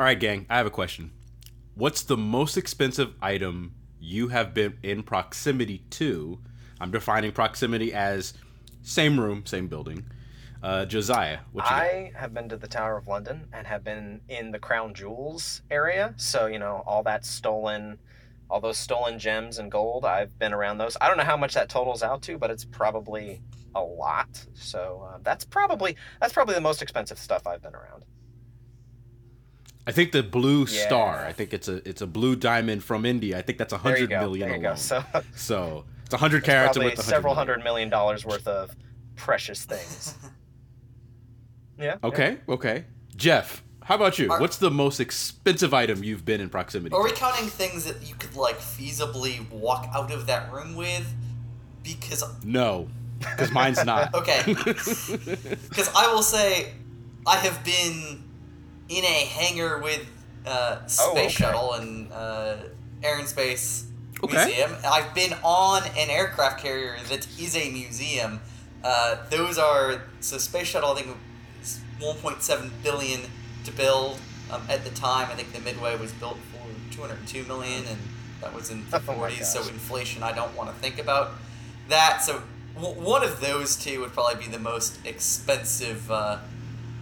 All right, gang. I have a question. What's the most expensive item you have been in proximity to? I'm defining proximity as same room, same building. Uh, Josiah, what you got? I have been to the Tower of London and have been in the Crown Jewels area. So, you know, all that stolen, all those stolen gems and gold, I've been around those. I don't know how much that totals out to, but it's probably a lot. So, uh, that's probably that's probably the most expensive stuff I've been around. I think the blue star. I think it's a it's a blue diamond from India. I think that's a There you hundred go. million There you alone. go. So, So it's a hundred carats probably worth of several million. hundred million dollars worth of precious things. Yeah. yeah. Okay, okay. Jeff, how about you? Are- What's the most expensive item you've been in proximity? Are to? we counting things that you could like feasibly walk out of that room with? Because No, because mine's not. okay, because I will say, I have been in a hangar with uh, Space Oh, okay. Shuttle and uh, Air and Space Okay. Museum. I've been on an aircraft carrier that is a museum. Uh, those are so Space Shuttle. I think is 1.7 billion to build um, at the time. I think the Midway was built for 202 million, and that was in the Oh 40s. So inflation, I don't want to think about that. So w- one of those two would probably be the most expensive uh,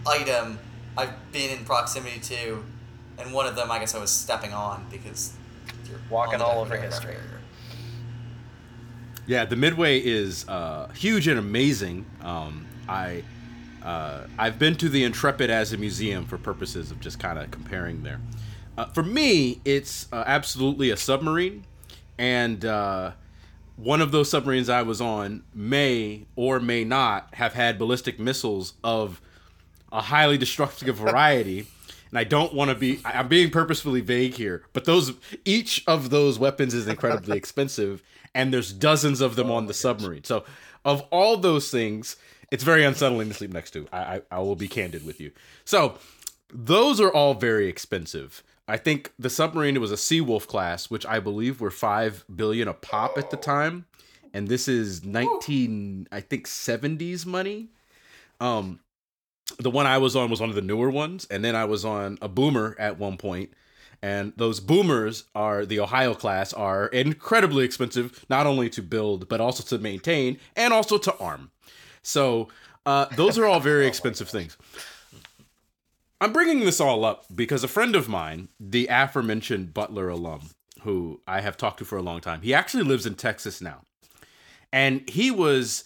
item I've been in proximity to, and one of them I guess I was stepping on because you're Walking all over history. carrier. Yeah, the Midway is uh, huge and amazing. Um, I uh, I've been to the Intrepid as a museum for purposes of just kind of comparing there. Uh, for me, it's uh, absolutely a submarine, and uh, one of those submarines I was on may or may not have had ballistic missiles of a highly destructive variety. And I don't want to be I'm being purposefully vague here, but those each of those weapons is incredibly expensive and there's dozens of them on the submarine. So of all those things, it's very unsettling to sleep next to. I, I I will be candid with you. So those are all very expensive. I think the submarine was a Seawolf class, which I believe were five billion a pop at the time, and this is nineteen, I think, seventies money. Um, the one I was on was one of the newer ones, and then I was on a boomer at one point, and those boomers are the Ohio class are incredibly expensive, not only to build but also to maintain and also to arm. So uh, those are all very expensive things. I'm bringing this all up because a friend of mine, the aforementioned Butler alum, who I have talked to for a long time, he actually lives in Texas now, and he was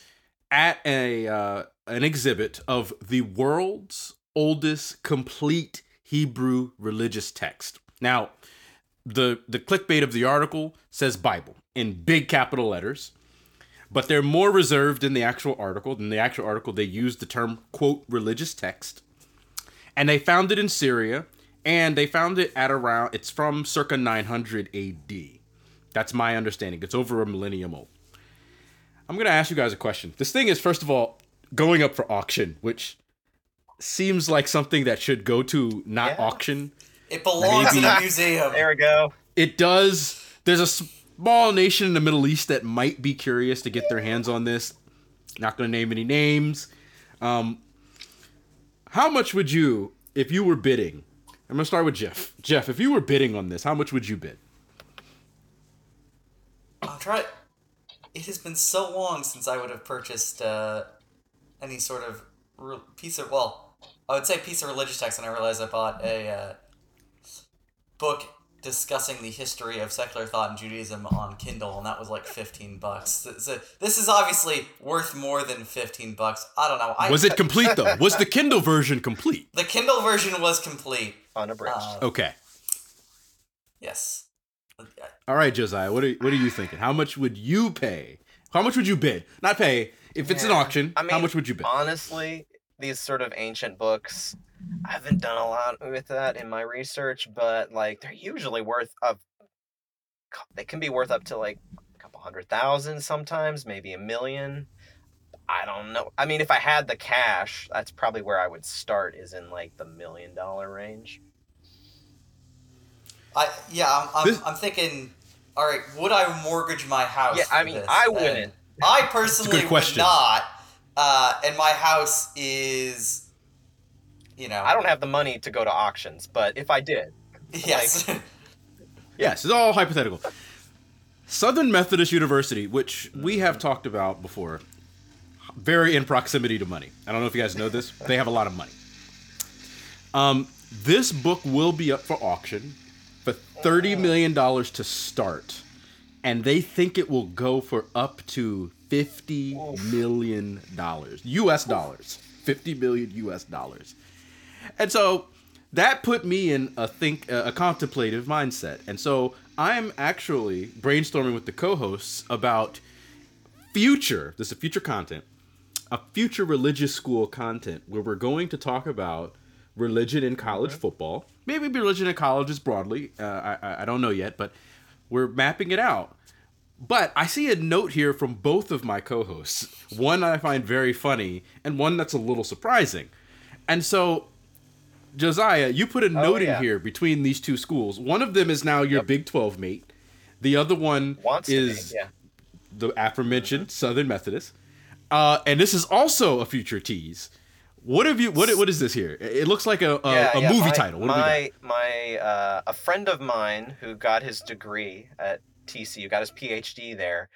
at a uh, an exhibit of the world's oldest complete Hebrew religious text. Now, the the clickbait of the article says Bible in big capital letters, but they're more reserved in the actual article. In the actual article, they use the term quote religious text and they found it in Syria, and they found it at around it's from circa 900 AD. That's my understanding. It's over a millennium old. I'm gonna ask you guys a question. This thing is first of all going up for auction, which seems like something that should go to not Yeah. auction. It belongs in Maybe- a museum. There we go. It does. There's a small nation in the Middle East that might be curious to get their hands on this. Not going to name any names. Um, how much would you, if you were bidding? I'm going to start with Jeff. Jeff, if you were bidding on this, how much would you bid? I'm trying. It has been so long since I would have purchased uh, any sort of re- piece of well, I would say piece of religious text, and I realized I bought a uh, book discussing the history of secular thought in Judaism on Kindle, and that was like fifteen bucks. So, so this is obviously worth more than fifteen bucks. I don't know. I, Was it complete though? Was the Kindle version complete? the Kindle version was complete. Unabridged. Uh, Okay. yes. All right, Josiah. What are what are you thinking? How much would you pay? How much would you bid? Not pay. If it's an auction, I mean, how much would you bid? honestly, these sort of ancient books, I haven't done a lot with that in my research, but like they're usually worth of they can be worth up to like a couple hundred thousand sometimes, maybe a million. I don't know. I mean, if I had the cash, that's probably where I would start is in like the million dollar range. I yeah. I'm, I'm, I'm thinking. All right. Would I mortgage my house? Yeah, I mean, this? I wouldn't. I personally would not. Uh, and my house is you know. I don't have the money to go to auctions, but if I did, Yes. Yes, it's all hypothetical. Southern Methodist University, which we have talked about before, very in proximity to money. I don't know if you guys know this. They have a lot of money. Um, this book will be up for auction for thirty million dollars to start, and they think it will go for up to fifty million dollars, U.S. dollars, fifty million U.S. dollars. And so that put me in a think a contemplative mindset. And so I'm actually brainstorming with the co-hosts about future, this is future content, a future religious school content where we're going to talk about religion in college football. Maybe religion in colleges broadly. Uh, I- I I don't know yet, but we're mapping it out. But I see a note here from both of my co-hosts. One I find very funny, and one that's a little surprising. And so, Josiah, you put a note yeah. in here between these two schools. One of them is now your Yep. Big Twelve mate. The other one wants is be. Yeah. the aforementioned Southern Methodist. Uh, and this is also a future tease. What have you? What what is this here? It looks like a, a, yeah, a yeah, movie my, title. What do we got? my my uh, a friend of mine who got his degree at TCU, got his PhD there,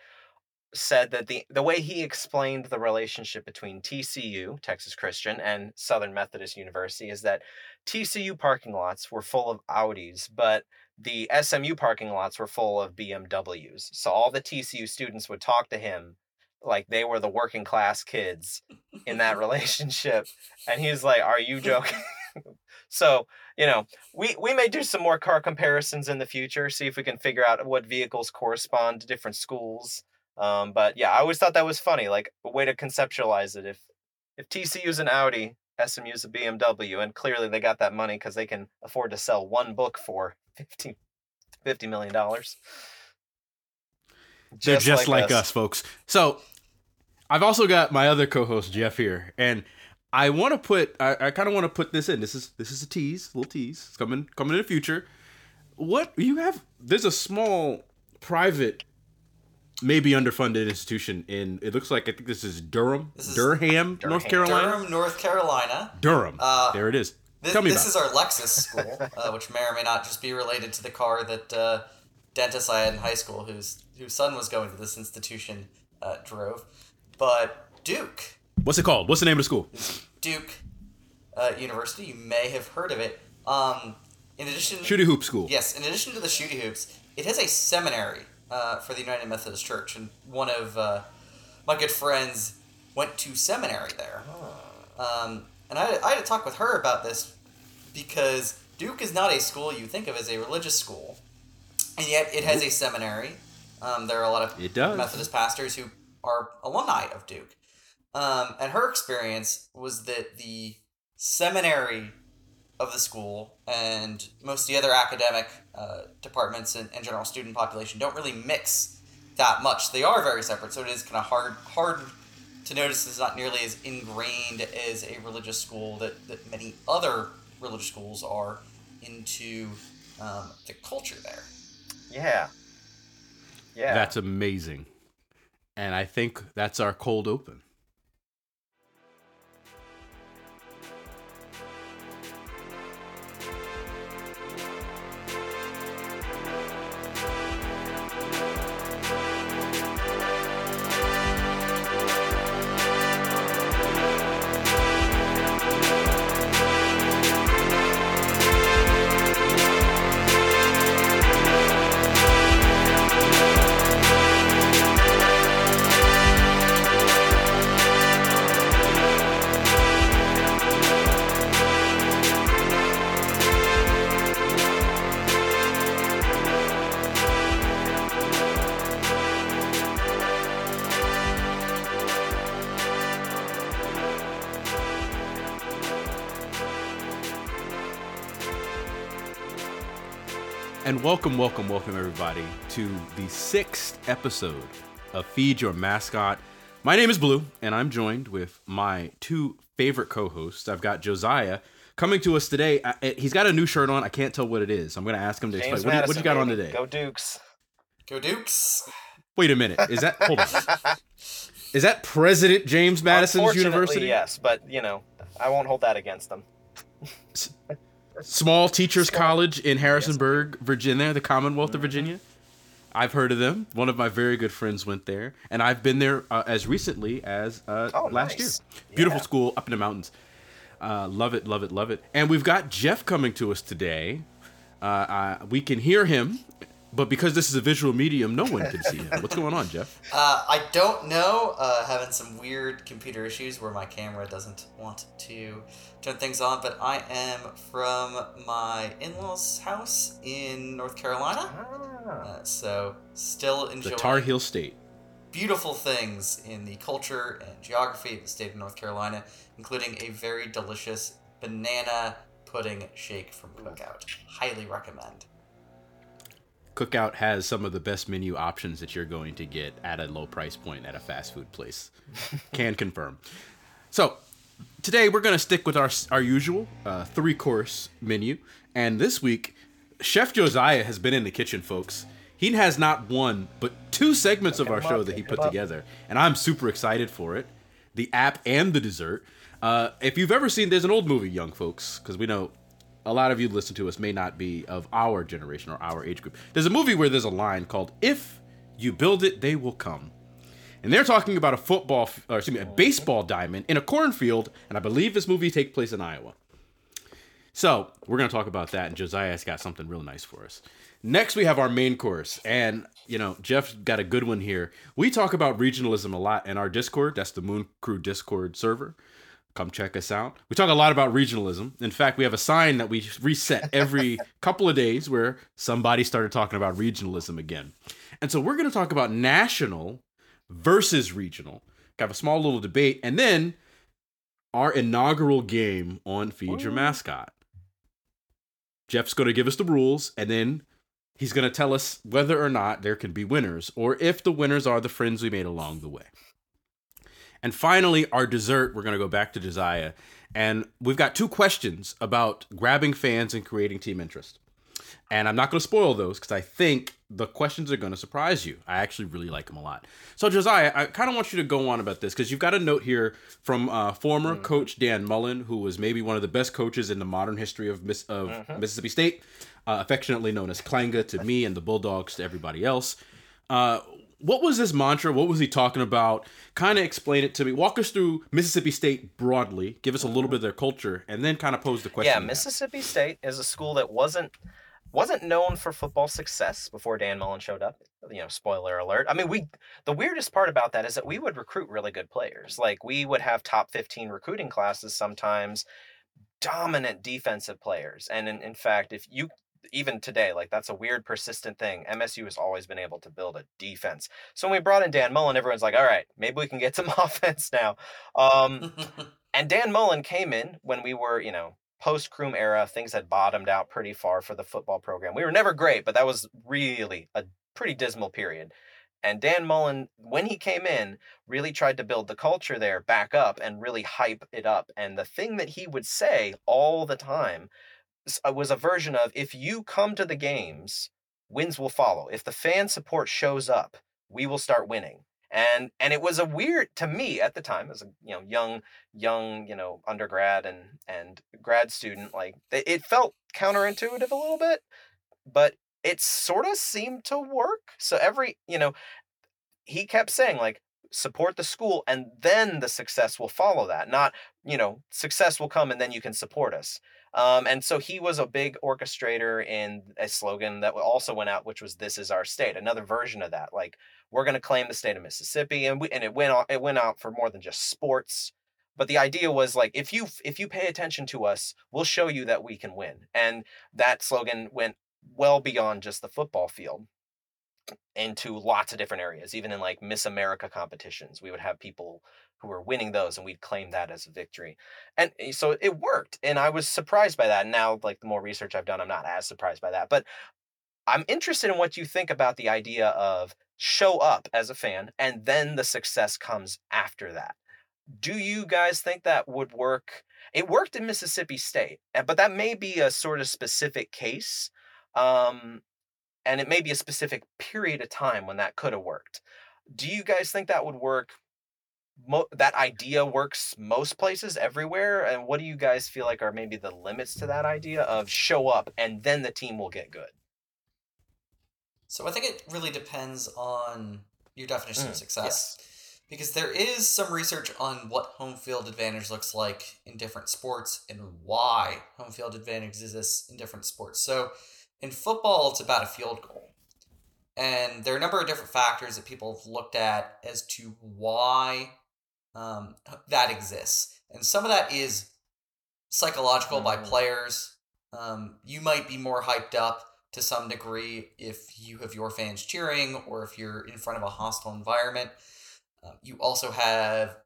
said that the the way he explained the relationship between TCU, Texas Christian, and Southern Methodist University is that TCU parking lots were full of Audis, but the SMU parking lots were full of BMWs. So all the TCU students would talk to him like they were the working class kids in that relationship and he's like are you joking? So you know we we may do some more car comparisons in the future see if we can figure out what vehicles correspond to different schools um, but yeah i always thought that was funny like a way to conceptualize it. If if tcu's an audi smu's a bmw and clearly they got that money because they can afford to sell one book for 50 50 million dollars They're just, like, us. folks. So I've also got my other co-host Jeff here, and I want to put I, I kind of want to put this in. This is this is a tease, little tease. It's coming coming in the future. What you have? There's a small private, maybe underfunded institution in. It looks like I think this is Durham, This is Durham, North Carolina. Durham, North Carolina. Durham. Uh, there it is. This, Tell me this about. is our Lexus school, uh, which may or may not just be related to the car that uh, dentist I had in high school, whose whose son was going to this institution, uh, drove. But Duke. What's it called? What's the name of the school? Duke uh, University, you may have heard of it. Um, in addition, Shooty Hoop School. Yes, in addition to the shooty hoops, it has a seminary uh, for the United Methodist Church, and one of uh, my good friends went to seminary there. Um, and I, I had to talk with her about this because Duke is not a school you think of as a religious school, and yet it has a seminary. Um, there are a lot of It does. Methodist pastors who are alumni of Duke. Um, and her experience was that the seminary of the school and most of the other academic uh, departments and, and general student population don't really mix that much. They are very separate, so it is kind of hard hard to notice it's not nearly as ingrained as a religious school that, that many other religious schools are into um, the culture there. yeah yeah That's amazing. And I think that's our cold open. And welcome, welcome, welcome, everybody, to the sixth episode of Feed Your Mascot. My name is Blue, and I'm joined with my two favorite co hosts. I've got Josiah coming to us today. I, I- he's got a new shirt on. I can't tell what it is. I'm going to ask him to James explain. What, you- what you got on today? go dukes Go Dukes! Wait a minute. Is that, hold on. Is that President James Madison's university? Yes, but you know, I won't hold that against them. Small teachers college in Harrisonburg, Virginia, the Commonwealth of Mhm. Virginia. I've heard of them. One of my very good friends went there, and I've been there uh, as recently as uh, Oh, last nice. year. Beautiful Yeah. school up in the mountains. Uh, love it, love it, love it. And we've got Jeff coming to us today. Uh, uh, we can hear him, but because this is a visual medium, no one can see him. What's going on, Jeff? Uh, I don't know. Uh, having some weird computer issues where my camera doesn't want to turn things on, but I am from my in-laws' house in North Carolina. Ah. Uh, so still enjoying The Tar Heel State. beautiful things in the culture and geography of the state of North Carolina, including a very delicious banana pudding shake from Cookout. Highly recommend. Cookout has some of the best menu options that you're going to get at a low price point at a fast food place. Can confirm. So, today we're going to stick with our our usual uh, three course menu, and this week, Chef Josiah has been in the kitchen, folks. He has not one but two segments of our show that he put together, and I'm super excited for it. The app and the dessert. Uh, if you've ever seen, there's an old movie, young folks, because we know a lot of you listen to us may not be of our generation or our age group. There's a movie where there's a line called "If you build it, they will come," and they're talking about a football, or excuse me, a baseball diamond in a cornfield, and I believe this movie takes place in Iowa. So we're gonna talk about that, and Josiah's got something real nice for us. Next, we have our main course, and you know Jeff's got a good one here. We talk about regionalism a lot in our Discord. That's the Moon Crew Discord server. Come check us out. We talk a lot about regionalism. In fact, we have a sign that we reset every couple of days where somebody started talking about regionalism again. And so we're going to talk about national versus regional. Have a small little debate, and then our inaugural game on Feed Your Mascot. Jeff's going to give us the rules, and then he's going to tell us whether or not there can be winners, or if the winners are the friends we made along the way. And finally, our dessert, we're going to go back to Josiah. And we've got two questions about grabbing fans and creating team interest. And I'm not going to spoil those because I think the questions are going to surprise you. I actually really like them a lot. So, Josiah, I kind of want you to go on about this because you've got a note here from uh, former coach Dan Mullen, who was maybe one of the best coaches in the modern history of, Miss- of Mississippi State, uh, affectionately known as Clanga to me and the Bulldogs to everybody else. Uh, what was this mantra? What was he talking about? Kind of explain it to me. Walk us through Mississippi State broadly. Give us a little bit of their culture, and then kind of pose the question. Yeah. Mississippi State is a school that wasn't wasn't known for football success before Dan Mullen showed up. You know, spoiler alert. I mean, we the weirdest part about that is that we would recruit really good players. Like we would have top 15 recruiting classes sometimes, dominant defensive players. And in, in fact, if you even today, like that's a weird persistent thing. MSU has always been able to build a defense. So when we brought in Dan Mullen, everyone's like, all right, maybe we can get some offense now. Um, and Dan Mullen came in when we were, you know, post Croom era. Things had bottomed out pretty far for the football program. We were never great, but that was really a pretty dismal period. And Dan Mullen, when he came in, really tried to build the culture there back up and really hype it up. And the thing that he would say all the time Uh, was a version of if you come to the games, wins will follow. If the fan support shows up, we will start winning. And and it was a weird to me at the time as a you know young young you know undergrad and and grad student like it felt counterintuitive a little bit, but it sort of seemed to work. So every you know he kept saying like support the school and then the success will follow that not you know success will come and then you can support us um, and so he was a big orchestrator in a slogan that also went out which was this is our state another version of that like we're going to claim the state of mississippi and we, and it went on it went out for more than just sports but the idea was like if you if you pay attention to us we'll show you that we can win and that slogan went well beyond just the football field into lots of different areas even in like miss america competitions we would have people who were winning those and we'd claim that as a victory. And eh, so it worked and i was surprised by that now like the more research i've done i'm not as surprised by that but i'm interested in what you think about the idea of show up as a fan and then the success comes after that. Do you guys think that would work? It worked in mississippi state eh, but that may be a sort of specific case um, and it may be a specific period of time when that could have worked. Do you guys think that would work mo- that idea works most places everywhere and what do you guys feel like are maybe the limits to that idea of show up and then the team will get good So I think it really depends on your definition of Mm, success. Because there is some research on what home field advantage looks like in different sports and why home field advantage exists in different sports. So in football, it's about a field goal. And there are a number of different factors that people have looked at as to why um, that exists. And some of that is psychological by Mhm. players. Um, you might be more hyped up to some degree if you have your fans cheering or if you're in front of a hostile environment. Uh, you also have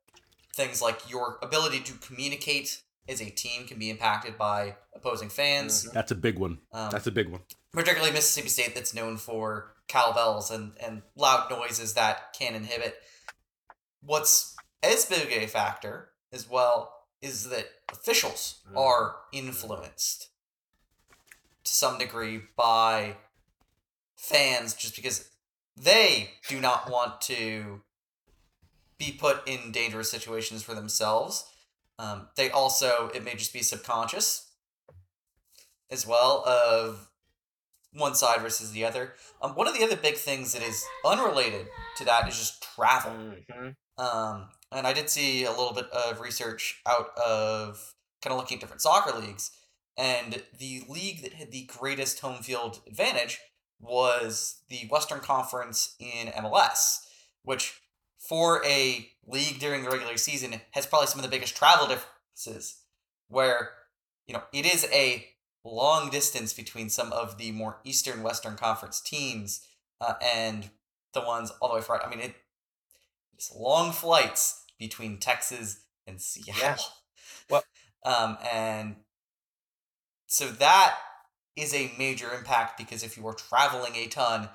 things like your ability to communicate as a team can be impacted by opposing fans. That's a big one. Um, That's a big one. particularly Mississippi State, that's known for cowbells and, and loud noises that can inhibit. What's as big a factor as well is that officials Mhm. are influenced to some degree by fans just because they do not want to be put in dangerous situations for themselves. Um, they also, it may just be subconscious as well of one side versus the other. Um, one of the other big things that is unrelated to that is just travel. Mhm. Um, and I did see a little bit of research out of kind of looking at different soccer leagues, and the league that had the greatest home field advantage was the Western Conference in MLS, which for a league during the regular season has probably some of the biggest travel differences, where you know it is a long distance between some of the more Eastern Western Conference teams uh, and the ones all the way far. I mean, it it's long flights between Texas and Seattle. Yeah. Well- um, and so that is a major impact because if you are traveling a ton,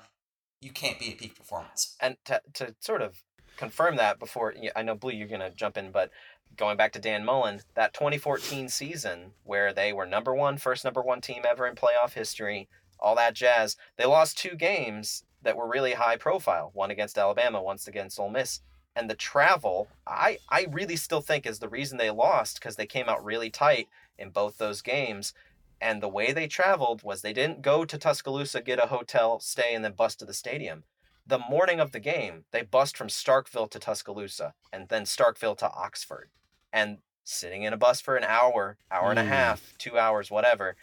you can't be at peak performance. and to, to sort of confirm that before I know Blue you're gonna jump in, but going back to Dan Mullen, that 2014 season where they were number one, first number one team ever in playoff history, all that jazz. They lost two games that were really high profile, one against Alabama, once against Ole Miss. And the travel, I I really still think is the reason they lost because they came out really tight in both those games. And the way they traveled was they didn't go to Tuscaloosa, get a hotel, stay, and then bus to the stadium the morning of the game, they bust from Starkville to Tuscaloosa and then Starkville to Oxford. And sitting in a bus for an hour, hour and a Mm. half, two hours, whatever,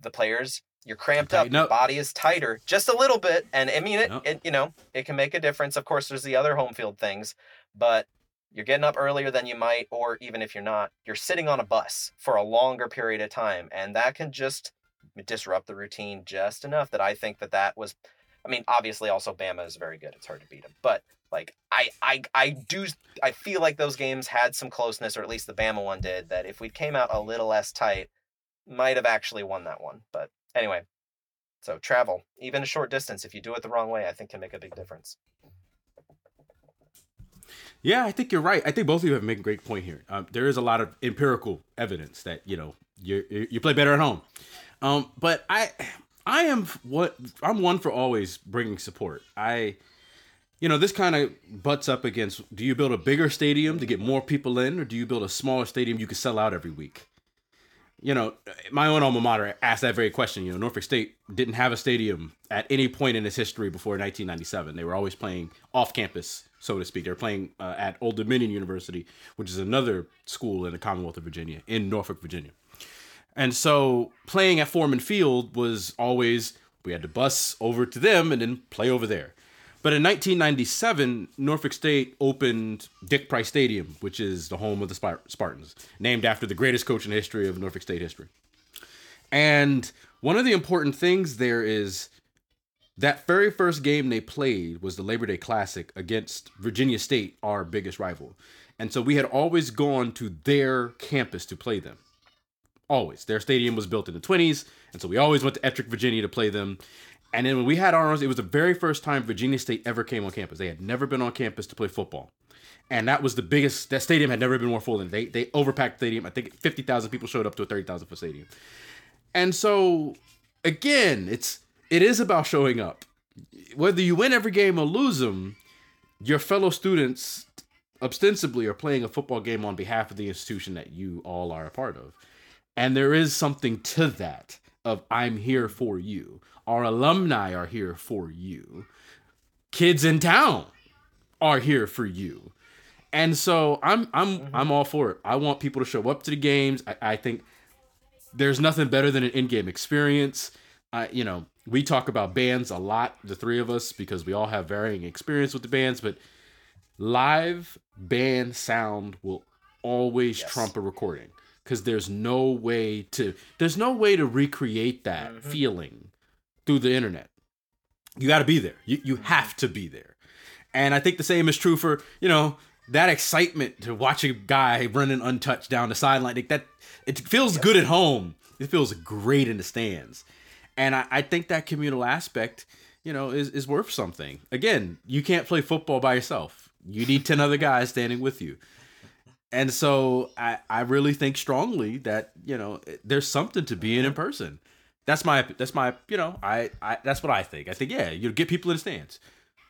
the players, you're cramped up, your body is tighter just a little bit. And I mean, it, it, you know, it can make a difference. Of course, there's the other home field things, but you're getting up earlier than you might, or even if you're not, you're sitting on a bus for a longer period of time. And that can just disrupt the routine just enough that I think that that was I mean, obviously, also Bama is very good. It's hard to beat them, but like I, I, I do, I feel like those games had some closeness, or at least the Bama one did. That if we came out a little less tight, might have actually won that one. But anyway, so travel, even a short distance, if you do it the wrong way, I think can make a big difference. Yeah, I think you're right. I think both of you have made a great point here. Um, there is a lot of empirical evidence that you know you you play better at home. Um, but I I am what I'm one for always bringing support. I you know this kind of butts up against do you build a bigger stadium to get more people in or do you build a smaller stadium you can sell out every week? You know, my own alma mater asked that very question. You know, Norfolk State didn't have a stadium at any point in its history before 1997. They were always playing off campus, so to speak. They were playing uh, at Old Dominion University, which is another school in the Commonwealth of Virginia, in Norfolk, Virginia. And so playing at Foreman Field was always, we had to bus over to them and then play over there. But in 1997, Norfolk State opened Dick Price Stadium, which is the home of the Spar- Spartans, named after the greatest coach in the history of Norfolk State history. And one of the important things there is that very first game they played was the Labor Day Classic against Virginia State, our biggest rival. And so we had always gone to their campus to play them. Always. Their stadium was built in the 20s. And so we always went to Ettrick, Virginia to play them. And then when we had ours, it was the very first time Virginia State ever came on campus. They had never been on campus to play football. And that was the biggest, that stadium had never been more full than they, they overpacked the stadium. I think 50,000 people showed up to a 30,000 foot stadium. And so, again, it's, it is about showing up. Whether you win every game or lose them, your fellow students ostensibly are playing a football game on behalf of the institution that you all are a part of. And there is something to that of I'm here for you. Our alumni are here for you. Kids in town are here for you. And so I'm I'm mm-hmm. I'm all for it. I want people to show up to the games. I, I think there's nothing better than an in-game experience. Uh, you know, we talk about bands a lot, the three of us, because we all have varying experience with the bands, but live band sound will always yes. trump a recording because there's no way to there's no way to recreate that mm-hmm. feeling through the internet. You got to be there. You you mm-hmm. have to be there. And I think the same is true for, you know, that excitement to watch a guy running untouched down the sideline. Like that it feels good at home. It feels great in the stands. And I, I think that communal aspect, you know, is, is worth something. Again, you can't play football by yourself. You need 10 other guys standing with you. And so I, I really think strongly that, you know, there's something to being in person. That's my that's my you know I, I that's what I think. I think yeah you get people in the stands,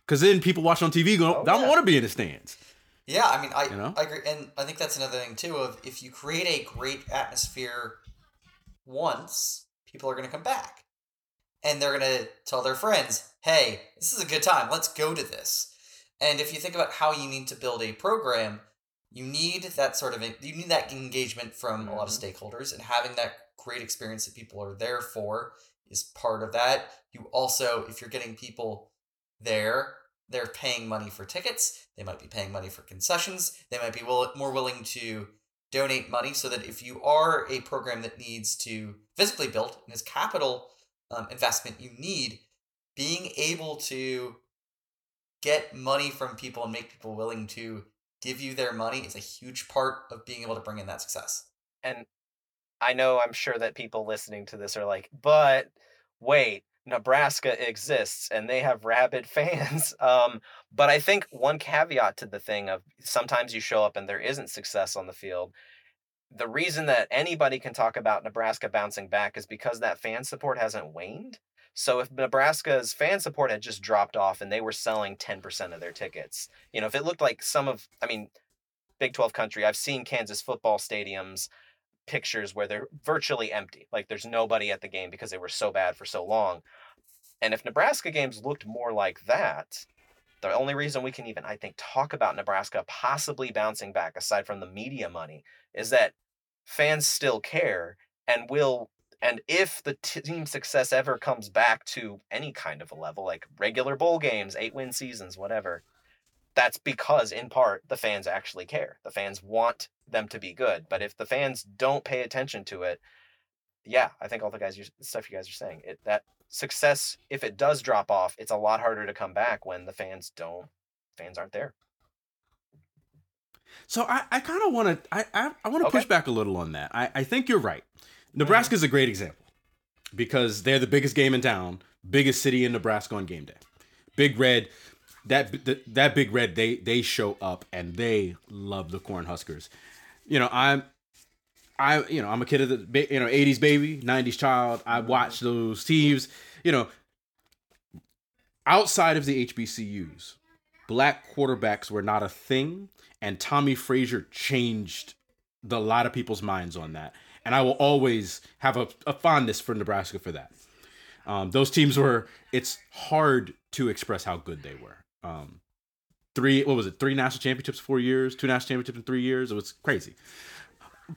because then people watch on TV go oh, don't yeah. want to be in the stands. Yeah, I mean I you know? I agree, and I think that's another thing too. Of if you create a great atmosphere once, people are going to come back, and they're going to tell their friends, "Hey, this is a good time. Let's go to this." And if you think about how you need to build a program, you need that sort of you need that engagement from a lot of mm-hmm. stakeholders, and having that great experience that people are there for is part of that. You also, if you're getting people there, they're paying money for tickets. They might be paying money for concessions. They might be will- more willing to donate money so that if you are a program that needs to physically build and is capital um, investment you need, being able to get money from people and make people willing to give you their money is a huge part of being able to bring in that success. And I know I'm sure that people listening to this are like, but wait, Nebraska exists and they have rabid fans. Um, but I think one caveat to the thing of sometimes you show up and there isn't success on the field. The reason that anybody can talk about Nebraska bouncing back is because that fan support hasn't waned. So if Nebraska's fan support had just dropped off and they were selling 10% of their tickets, you know, if it looked like some of, I mean, Big 12 country, I've seen Kansas football stadiums pictures where they're virtually empty. Like there's nobody at the game because they were so bad for so long. And if Nebraska games looked more like that, the only reason we can even, I think, talk about Nebraska possibly bouncing back, aside from the media money, is that fans still care and will. And if the team success ever comes back to any kind of a level, like regular bowl games, eight win seasons, whatever, that's because in part the fans actually care. The fans want them to be good. But if the fans don't pay attention to it, yeah, I think all the guys stuff you guys are saying, it that success if it does drop off, it's a lot harder to come back when the fans don't fans aren't there. So I, I kind of want to I I, I want to okay. push back a little on that. I, I think you're right. Nebraska is mm-hmm. a great example because they're the biggest game in town, biggest city in Nebraska on game day. Big Red that that big red they they show up and they love the Cornhuskers. You know, I'm I you know, I'm a kid of the you know, 80s baby, 90s child. I watched those teams, you know, outside of the HBCUs. Black quarterbacks were not a thing and Tommie Frazier changed the, a lot of people's minds on that. And I will always have a, a fondness for Nebraska for that. Um, those teams were it's hard to express how good they were. Um, three what was it? Three national championships four years two national championships in three years? It was crazy.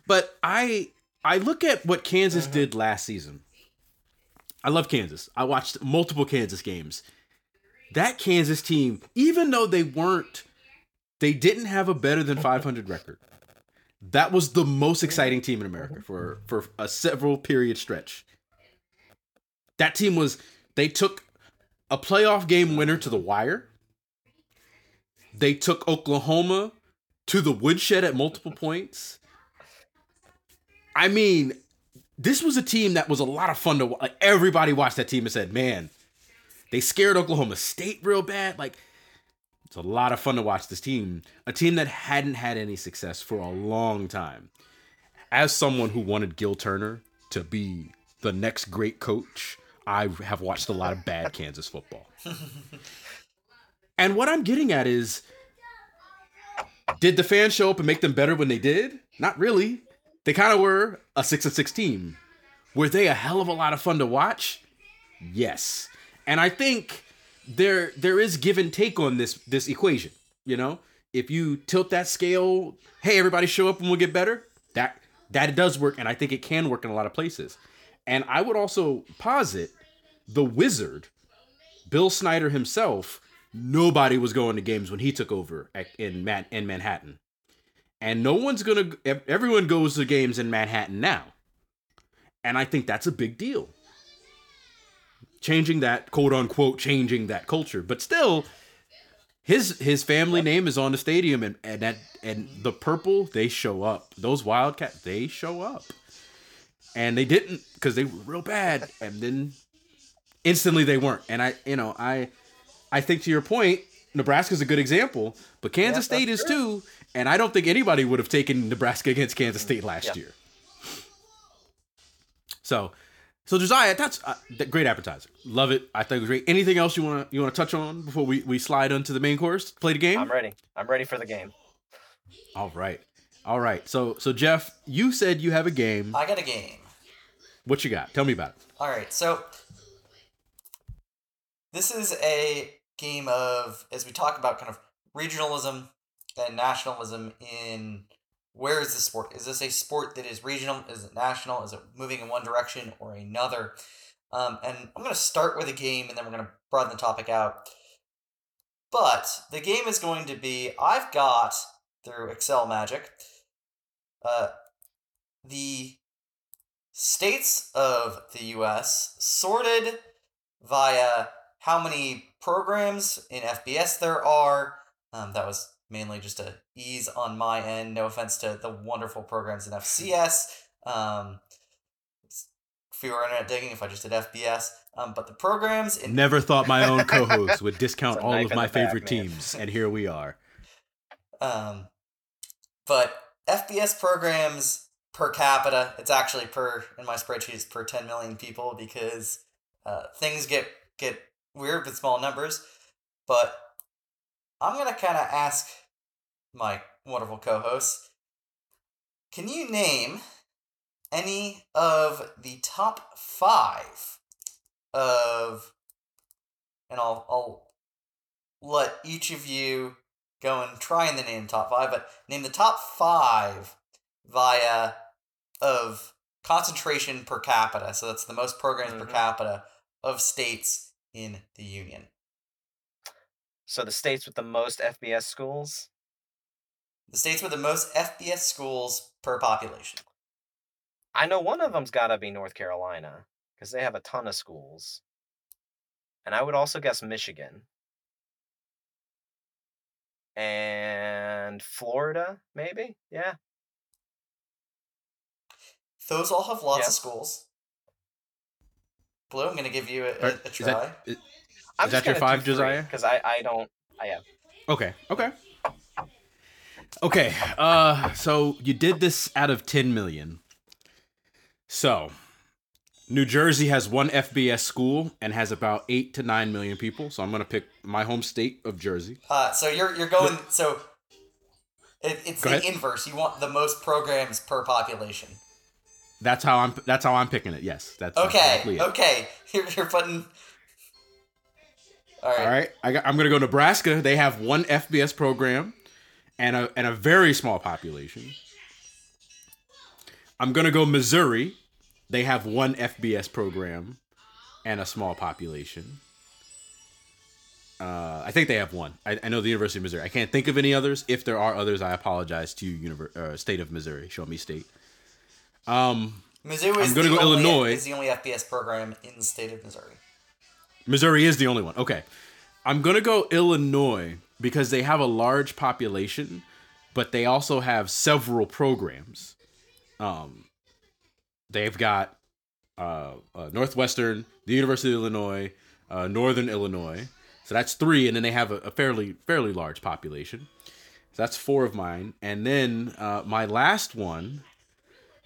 But i i look at what kansas mm-hmm. did last season. I love kansas. I watched multiple kansas games. That kansas team even though they weren't they didn't have a better than 500 record that was the most exciting team in america for for a several period stretch that team was they took a playoff game winner to the wire they took Oklahoma to the woodshed at multiple points. I mean, this was a team that was a lot of fun to watch. Like everybody watched that team and said, "Man, they scared Oklahoma State real bad." Like it's a lot of fun to watch this team, a team that hadn't had any success for a long time. As someone who wanted Gil Turner to be the next great coach, I have watched a lot of bad Kansas football. And what I'm getting at is Did the fans show up and make them better when they did? Not really. They kind of were a six and six team. Were they a hell of a lot of fun to watch? Yes. And I think there there is give and take on this this equation. You know, if you tilt that scale, hey, everybody show up and we'll get better. That that does work, and I think it can work in a lot of places. And I would also posit the wizard, Bill Snyder himself. Nobody was going to games when he took over at, in Man, in Manhattan, and no one's gonna. Everyone goes to games in Manhattan now, and I think that's a big deal. Changing that quote unquote changing that culture, but still, his his family name is on the stadium, and and that and the purple they show up. Those Wildcats they show up, and they didn't because they were real bad, and then instantly they weren't. And I you know I I think to your point, Nebraska's a good example, but Kansas Yeah, State is that's too. And I don't think anybody would have taken Nebraska against Kansas mm-hmm. State last Yeah. year. So, so Josiah, that's uh, great appetizer. Love it. I think it was great. Anything else you want to you want to touch on before we we slide onto the main course? Play the game. I'm ready. I'm ready for the game. All right. All right. So so Jeff, you said you have a game. I got a game. What you got? Tell me about it. All right, so this is a game of as we talk about kind of regionalism and nationalism in where is the sport? Is this a sport that is regional? Is it national? Is it moving in one direction or another? Um, and I'm going to start with a game, and then we're going to broaden the topic out. But the game is going to be I've got through Excel magic uh, the states of the US sorted via how many programs in FBS there are. Um, that was mainly just a ease on my end. No offense to the wonderful programs in FCS. Um, fewer internet digging if I just did FBS. Um, but the programs in Never thought my own co-hosts would discount all of my the back, favorite teams, and here we are. Um, but FBS programs per capita, it's actually per in my spreadsheet it's per ten million people because uh, things get get weird with small numbers. But I'm gonna kind of ask my wonderful co-hosts, can you name any of the top five of, and I'll I'll let each of you go and try and name the top five, but name the top five via of concentration per capita. So that's the most programs per Mhm. capita of states in the union. So the states with the most FBS schools. The states with the most FBS schools per population. I know one of them's got to be North Carolina because they have a ton of schools. And I would also guess Michigan. And Florida, maybe? Yeah. Those all have lots Yeah. of schools. Blue, I'm going to give you a, Are- a, a is try. that- is- I'm Is that your five, Josiah? Because I, I don't. I have. Okay. Okay. Okay. Uh so you did this out of 10 million. So, New Jersey has one FBS school and has about 8 to 9 million people, so I'm going to pick my home state of Jersey. Uh, so you're you're going so it, it's Go the ahead. inverse. You want the most programs per population. That's how I'm that's how I'm picking it. Yes. That's Okay, exactly okay. You're, you're putting. All right. All right. I got, I'm going to go Nebraska. They have one FBS program and a and a very small population. I'm going to go Missouri. They have one FBS program and a small population. Uh, I think they have one. I, I know the University of Missouri. I can't think of any others. If there are others, I apologize to you, Univer- uh, State of Missouri. Show me state. Um, Mizzou is I'm gonna go only, Illinois. Is the only FBS program in the state of Missouri. Missouri is the only one. Okay. I'm going to go Illinois because they have a large population, but they also have several programs. Um, they've got uh, uh, Northwestern, the University of Illinois, uh, Northern Illinois. So that's three, and then they have a, a fairly fairly large population. So that's four of mine, and then uh, my last one.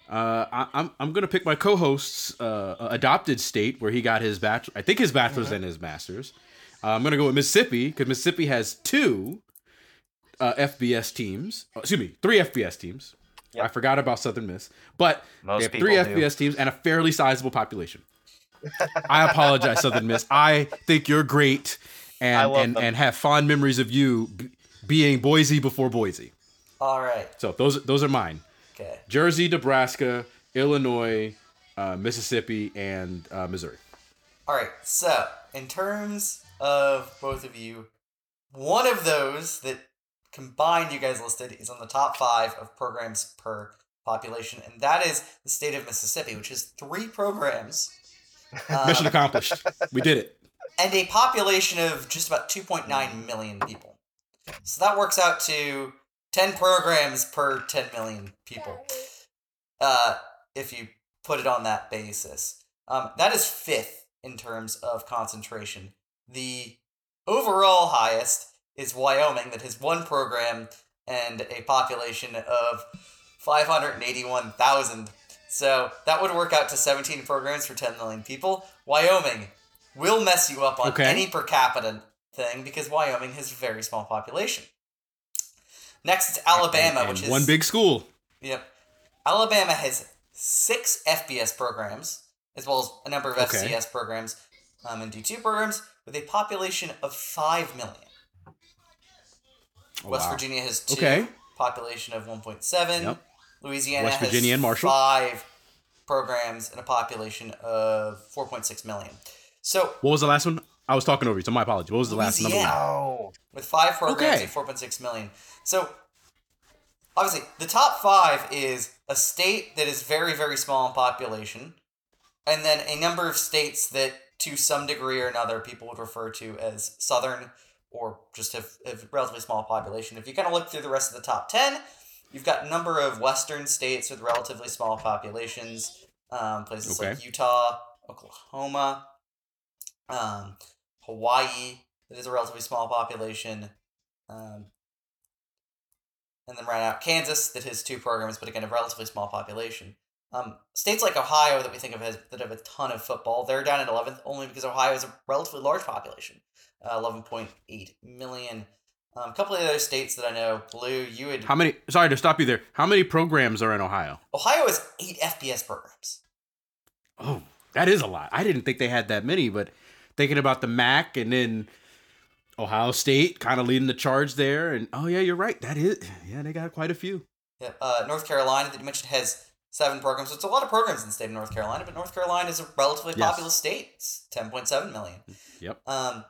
Uh, I, I'm I'm gonna pick my co-host's uh, adopted state where he got his bachelor. I think his bachelor's and his master's. Uh, I'm gonna go with Mississippi because Mississippi has two. uh, FBS teams. oh, excuse me, three FBS teams. Yep. I forgot about Southern Miss, but Most they have three do. FBS teams and a fairly sizable population. I apologize, Southern Miss. I think you're great, and and, them. and have fond memories of you b- being Boise before Boise. All right. So those those are mine. Okay. Jersey, Nebraska, Illinois, uh, Mississippi, and uh, Missouri. All right. So, in terms of both of you, one of those that combined you guys listed is on the top five of programs per population, and that is the state of Mississippi, which has three programs. um, Mission accomplished. We did it. and a population of just about 2.9 million people. So that works out to 10 programs per 10 million people. Uh, if you put it on that basis, um, that is fifth in terms of concentration. The overall highest is Wyoming, that has one program and a population of 581,000. So that would work out to 17 programs for 10 million people. Wyoming will mess you up on Okay. any per capita thing because Wyoming has a very small population. Next, it's Alabama, And- which is one big school. Yep. Alabama has six FBS programs, as well as a number of Okay. FCS programs um, and D2 programs, with a population of 5 million. Oh, West wow. Virginia has two, Okay. population of 1.7. Yep. Louisiana West has Virginia and Marshall. five programs and a population of 4.6 million. So, What was the last one? I was talking over you, so my apology. What was the last number? Louisiana. Oh, with five programs Okay. and 4.6 million. So, obviously, the top five is a state that is very, very small in population, and then a number of states that, to some degree or another, people would refer to as southern or just have, have relatively small population. If you kind of look through the rest of the top 10, you've got a number of western states with relatively small populations, um, places like Utah, Oklahoma, um, Hawaii, that is a relatively small population. Um, and then right out Kansas, that has two programs, but again, a relatively small population. Um, states like Ohio that we think of as that have a ton of football, they're down at 11th only because Ohio has a relatively large population, uh, 11.8 million. Um, a couple of other states that I know, Blue, you would. How many? Sorry to stop you there. How many programs are in Ohio? Ohio has eight FBS programs. Oh, that is a lot. I didn't think they had that many, but thinking about the MAC and then Ohio State kind of leading the charge there. And oh yeah, you're right. That is yeah, they got quite a few. Yep. Uh, North Carolina that you mentioned has seven programs. So it's a lot of programs in the state of North Carolina, but North Carolina is a relatively Yes. populous state. It's 10.7 million. Yep. Um,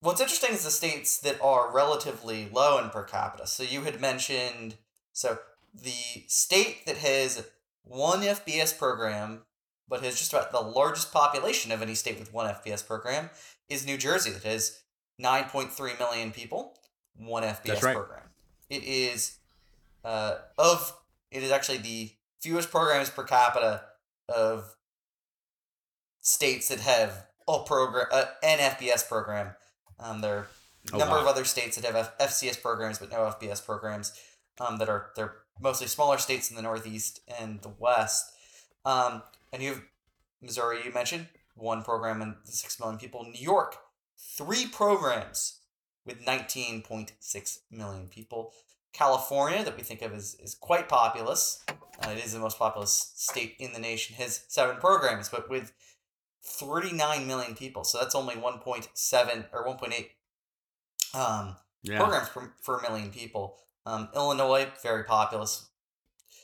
what's interesting is the states that are relatively low in per capita. So you had mentioned, so the state that has one FBS program, but has just about the largest population of any state with one FBS program, is New Jersey, that has 9.3 million people, one FBS right. program. It is uh, of it is actually the fewest programs per capita of states that have a program, uh, an FBS program. Um, there are a Oh, number wow. of other states that have F- FCS programs but no FBS programs. Um, that are they're mostly smaller states in the Northeast and the West. Um, and you have Missouri. You mentioned one program and six million people. New York, three programs with nineteen point six million people. California, that we think of as, is quite populous. Uh, it is the most populous state in the nation. Has seven programs, but with 39 million people. So that's only 1.7 or 1.8 um, Yeah. programs per, for a million people. Um, Illinois, very populous.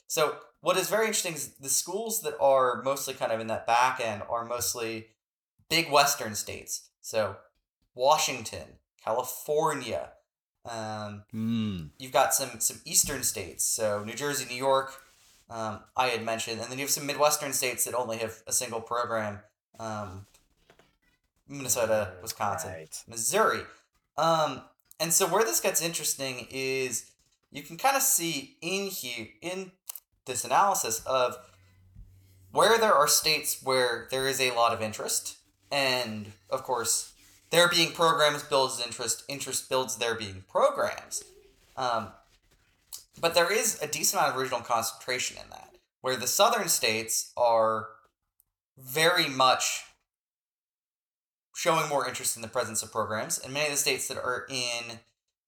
So what is very interesting is the schools that are mostly kind of in that back end are mostly big Western states. So Washington, California. Um, Mm. you've got some some eastern states, so New Jersey, New York. Um, I had mentioned, and then you have some midwestern states that only have a single program. Um, Minnesota, Wisconsin, Right. Missouri. Um, and so where this gets interesting is you can kind of see in here in this analysis of where there are states where there is a lot of interest, and of course, there being programs builds interest, interest builds there being programs. Um, but there is a decent amount of regional concentration in that, where the southern states are very much showing more interest in the presence of programs, and many of the states that are in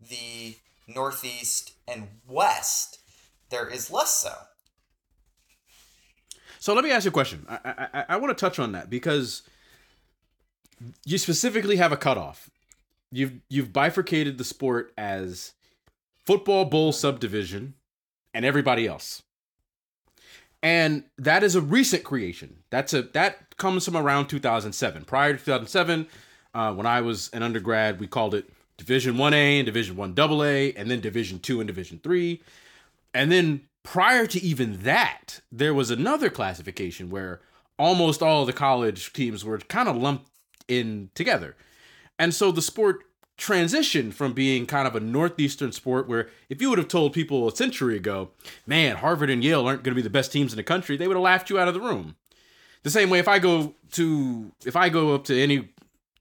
the Northeast, and West, there is less so. So let me ask you a question. I I, I want to touch on that because you specifically have a cutoff. You've you've bifurcated the sport as football bowl subdivision and everybody else. And that is a recent creation. That's a that comes from around 2007. Prior to 2007, uh, when I was an undergrad, we called it Division 1A and Division 1 AA, and then Division 2 and Division 3. And then prior to even that, there was another classification where almost all the college teams were kind of lumped in together. And so the sport transitioned from being kind of a northeastern sport where if you would have told people a century ago, man, Harvard and Yale aren't going to be the best teams in the country, they would have laughed you out of the room. The same way if I go to if I go up to any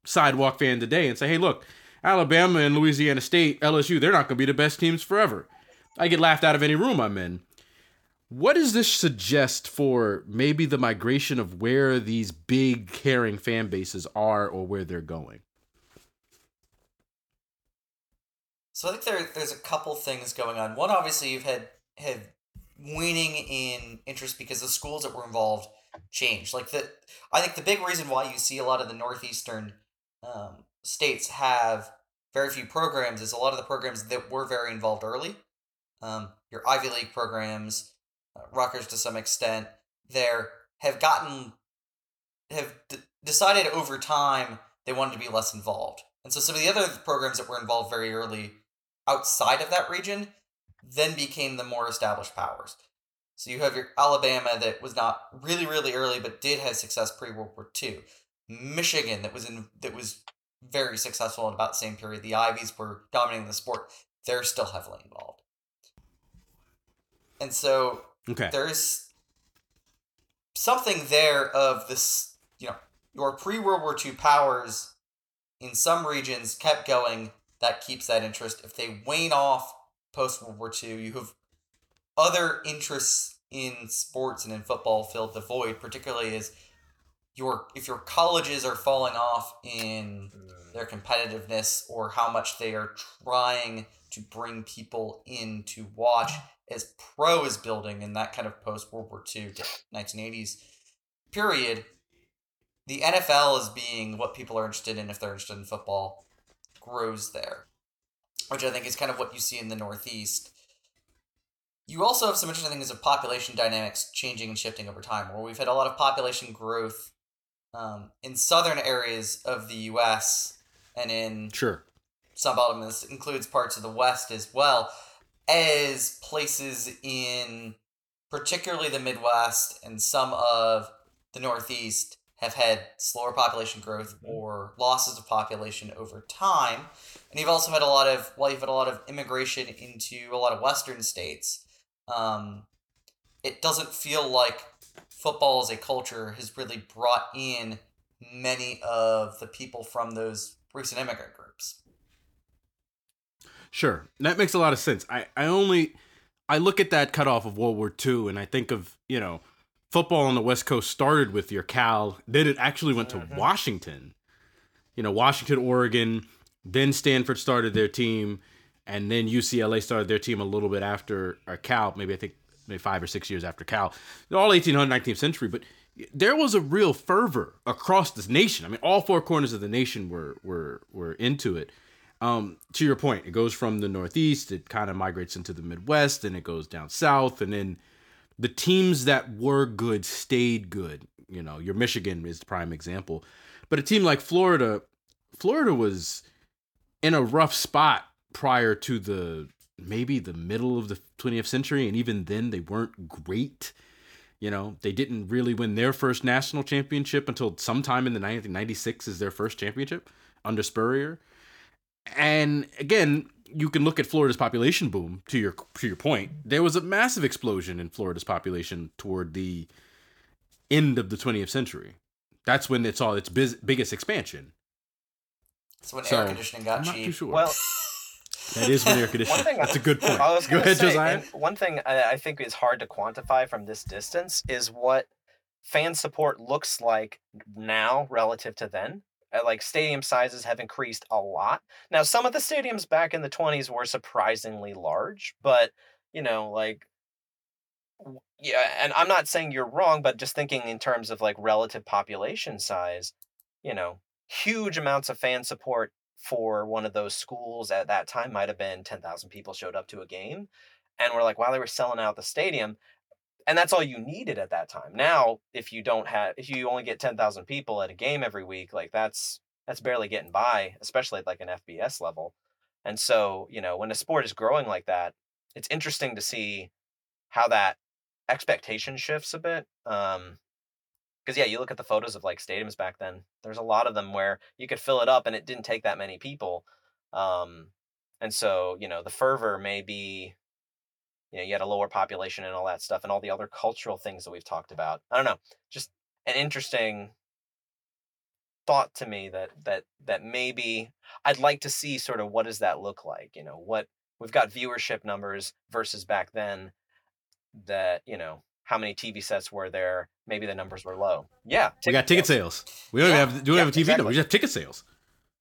sidewalk fan today and say, "Hey, look, Alabama and Louisiana State, LSU, they're not going to be the best teams forever." I get laughed out of any room I'm in. What does this suggest for maybe the migration of where these big caring fan bases are or where they're going? So I think there there's a couple things going on. One, obviously, you've had had waning in interest because the schools that were involved changed. Like the, I think the big reason why you see a lot of the northeastern um, states have very few programs is a lot of the programs that were very involved early. Um, your Ivy League programs, Rutgers to some extent, there have gotten have d- decided over time they wanted to be less involved. And so some of the other programs that were involved very early outside of that region then became the more established powers. So you have your Alabama that was not really really early but did have success pre World War II. Michigan that was in that was very successful in about the same period. The Ivies were dominating the sport. They're still heavily involved. And so Okay. there's something there of this, you know, your pre World War II powers in some regions kept going. That keeps that interest. If they wane off post World War II, you have other interests in sports and in football filled the void, particularly as your if your colleges are falling off in mm. their competitiveness or how much they are trying to bring people in to watch as pro is building in that kind of post World War II to 1980s period, the NFL is being what people are interested in if they're interested in football grows there, which I think is kind of what you see in the Northeast. You also have some interesting things of population dynamics changing and shifting over time, where we've had a lot of population growth um, in southern areas of the U.S. and in Sure. some them. This includes parts of the West as well as places in particularly the Midwest and some of the Northeast have had slower population growth or losses of population over time. And you've also had a lot of, well, you've had a lot of immigration into a lot of Western states. Um, it doesn't feel like football as a culture has really brought in many of the people from those recent immigrant groups. Sure. That makes a lot of sense. I, I only I look at that cutoff of World War II and I think of, you know, football on the West Coast started with your Cal, then it actually went to Mhm. Washington. You know, Washington, Oregon, then Stanford started their team, and then UCLA started their team a little bit after or Cal, maybe I think maybe five or six years after Cal. All 1800, 19th century, but there was a real fervor across this nation. I mean, all four corners of the nation were were were into it. Um, to your point, it goes from the Northeast, it kind of migrates into the Midwest, and it goes down south, and then the teams that were good stayed good. You know, your Michigan is the prime example, but a team like Florida, Florida was in a rough spot prior to the maybe the middle of the 20th century, and even then they weren't great. You know, they didn't really win their first national championship until sometime in the 1996 is their first championship under Spurrier. And again, you can look at Florida's population boom to your to your point. There was a massive explosion in Florida's population toward the end of the 20th century. That's when it saw its biz- biggest expansion. That's when So, air conditioning got I'm not cheap. too sure. Well, that is when air one conditioning. thing That's a good point. I was Go gonna ahead, say, Josiah. one thing I, I think is hard to quantify from this distance is what fan support looks like now relative to then. Uh, like stadium sizes have increased a lot. Now, some of the stadiums back in the 20s were surprisingly large, but you know, like yeah, and I'm not saying you're wrong, but just thinking in terms of like relative population size, you know, huge amounts of fan support for one of those schools at that time might have been 10,000 people showed up to a game and we're like wow they were selling out the stadium and that's all you needed at that time. Now, if you don't have if you only get 10,000 people at a game every week, like that's that's barely getting by, especially at like an FBS level. And so, you know, when a sport is growing like that, it's interesting to see how that expectation shifts a bit. Um because yeah, you look at the photos of like stadiums back then. There's a lot of them where you could fill it up, and it didn't take that many people. Um, and so you know the fervor may be, you know, you had a lower population and all that stuff, and all the other cultural things that we've talked about. I don't know, just an interesting thought to me that that that maybe I'd like to see sort of what does that look like. You know, what we've got viewership numbers versus back then. That you know how many TV sets were there? Maybe the numbers were low. Yeah, We got ticket sales. We don't Yeah. have we don't Yeah, have a TV exactly. number. We just have ticket sales.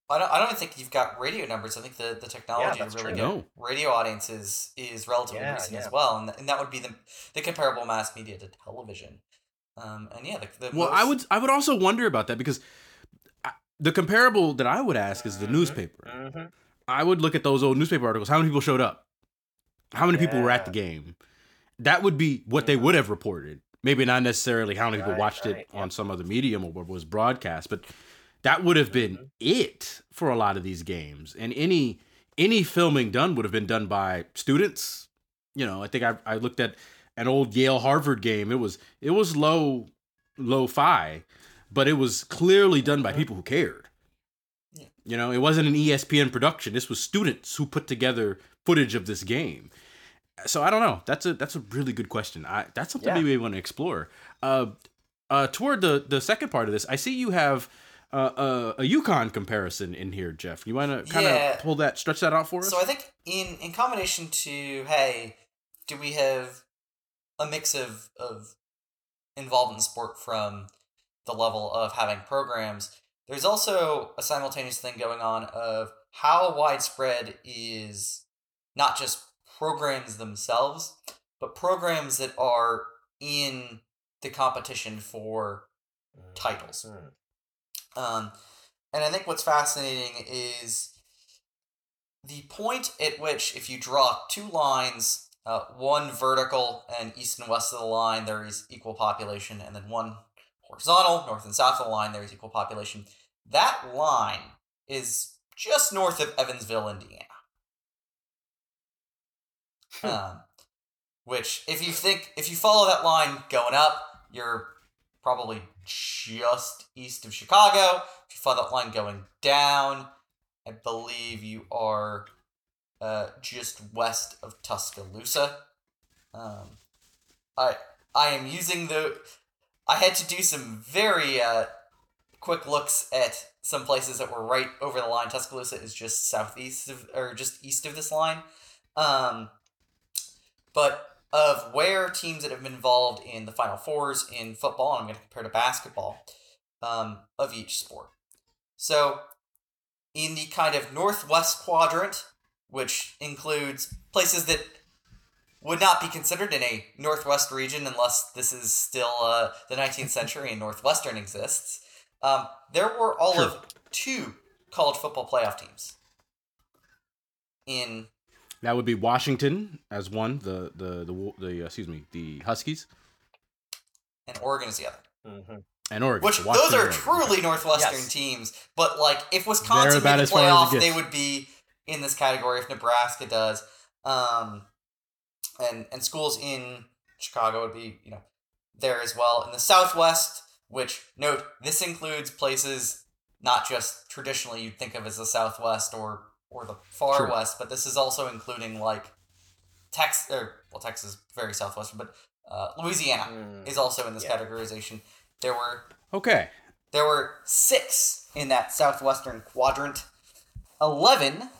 I don't, I don't think you've got radio numbers. I think the, the technology that's to really true. get radio audiences is relatively Yeah, recent as well, and, and that would be the, the comparable mass media to television. Um, and yeah, the, the Well, most, I would I would also wonder about that because I, the comparable that I would ask is the Mhm, newspaper. mhm. I would look at those old newspaper articles. How many people showed up? How many people were at the game? That would be what they Mhm. would have reported. Maybe not necessarily how many people watched right, it yeah. on some other medium or what was broadcast, but that would have been Mhm. it for a lot of these games. And any any filming done would have been done by students. You know, I think I, I looked at an old Yale Harvard game. It was it was low low fi, but it was clearly done by Mhm. people who cared. Yeah. You know, it wasn't an ESPN production. This was students who put together footage of this game. So I don't know. That's a that's a really good question. I that's something Yeah. maybe we want to explore. Uh, uh, toward the the second part of this, I see you have uh, a, a Yukon comparison in here, Jeff. You want to kind of Yeah. pull that, stretch that out for us? So I think in in combination to hey, do we have a mix of of involvement in sport from the level of having programs? There's also a simultaneous thing going on of how widespread is not just programs themselves, but programs that are in the competition for Titles. Um, and I think what's fascinating is the point at which, if you draw two lines, uh, one vertical and east and west of the line, there is equal population, and then one horizontal, north and south of the line, there is equal population. That line is just north of Evansville, Indiana. um, which, if you think, if you follow that line going up, you're probably just east of Chicago. If you follow that line going down, I believe you are uh, just west of Tuscaloosa. Um, I I am using the. I had to do some very uh, quick looks at some places that were right over the line. Tuscaloosa is just southeast of, or just east of this line. Um, but of where teams that have been involved in the Final Fours in football, and I'm going to compare to basketball, um, of each sport. So, in the kind of northwest quadrant, which includes places that would not be considered in a northwest region unless this is still uh, the 19th century and northwestern exists, um, there were all of two college football playoff teams in that would be Washington as one, the the the, the uh, excuse me, the Huskies and Oregon is the other. Mhm. and Oregon. Which So those are and Oregon. truly northwestern Yes. teams, but like if Wisconsin about made the far as playoff, they would be in this category. If Nebraska does, um, and and schools in Chicago would be you know there as well. In the Southwest, which note this includes places not just traditionally you'd think of as the Southwest or or the far True. west, but this is also including like Texas or well Texas is very southwestern, but uh, Louisiana Mm. is also in this Yeah. categorization. There were Okay. there were six in that southwestern quadrant, 11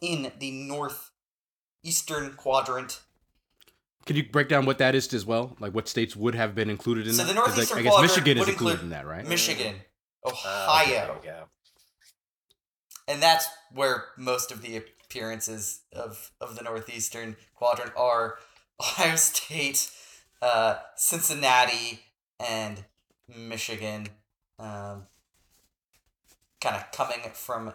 in the northeastern quadrant. Could you break down what that is as well? Like what states would have been included in So that? the 'Cause, like, northeastern I guess quadrant Michigan is would included include in that, right? Michigan, Uh, Ohio, okay, yeah. And that's where most of the appearances of of the northeastern quadrant are Ohio State, uh, Cincinnati, and Michigan. Um, kind of coming from,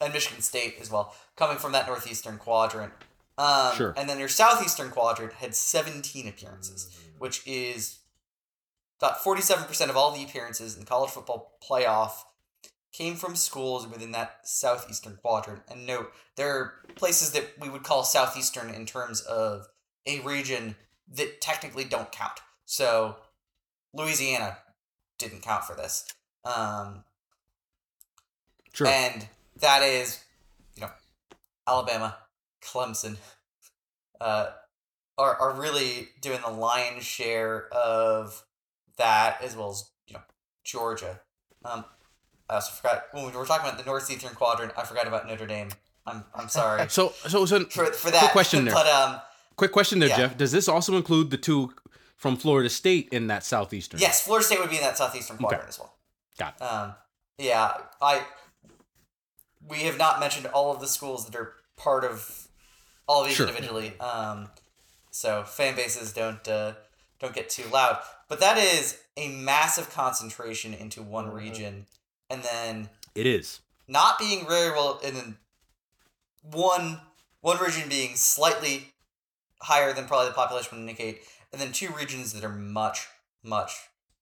and Michigan State as well, coming from that northeastern quadrant. Um, Sure. And then your southeastern quadrant had 17 appearances, which is about 47% of all the appearances in college football playoff came from schools within that southeastern quadrant. And note, there are places that we would call southeastern in terms of a region that technically don't count. So Louisiana didn't count for this. Um, Sure. and that is, you know, Alabama, Clemson, uh, are, are really doing the lion's share of that, as well as, you know, Georgia. Um, I also forgot, when we were talking about the Northeastern Quadrant, I forgot about Notre Dame. I'm, I'm sorry so so so for, for that. question there. But, um, quick question there, Yeah. Jeff. Does this also include the two from Florida State in that southeastern? yes, Florida State would be in that Southeastern Quadrant as well. Got it. Um, yeah, I. We have not mentioned all of the schools that are part of all of these Sure. individually. Um, so fan bases don't uh, don't get too loud. But that is a massive concentration into one region, and then It is. not being very well, and then one one region being slightly higher than probably the population would indicate, and then two regions that are much much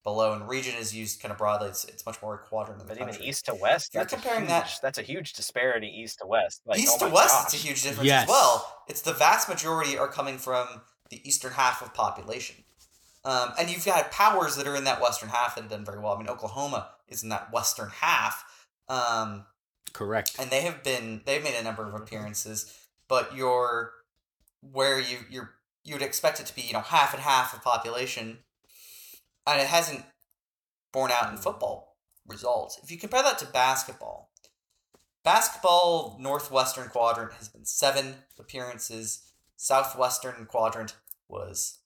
below. And region is used kind of broadly; it's, it's much more a quadrant of the But even country. east to west, You're that's a comparing huge, that- That's a huge disparity east to west. Like, East oh to west, gosh. it's a huge difference Yes. as well. It's the vast majority are coming from the eastern half of population. Um, and you've got powers that are in that western half that have done very well. I mean, Oklahoma is in that western half. Um, Correct. and they have been they've made a number of appearances but you're where you you're you'd expect it to be you know half and half of population and it hasn't borne out in football results if you compare that to basketball basketball northwestern quadrant has been seven appearances southwestern quadrant was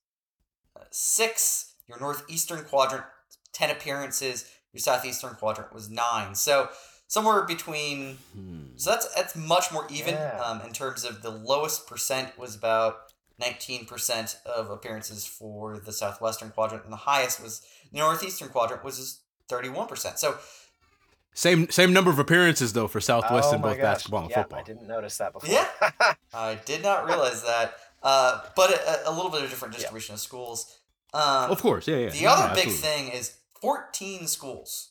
uh, six your northeastern quadrant 10 appearances your southeastern quadrant was nine so somewhere between Hmm. so that's that's much more even Yeah. um, in terms of the lowest percent was about 19% of appearances for the southwestern quadrant and the highest was the northeastern quadrant was just 31%. So Same same number of appearances though for Southwest oh in both gosh. basketball and yeah, football. I didn't notice that before. Yeah. I did not realize that. Uh, but a, a little bit of different distribution of schools. Um, Of course, yeah, yeah. The No, other big absolutely. thing is 14 schools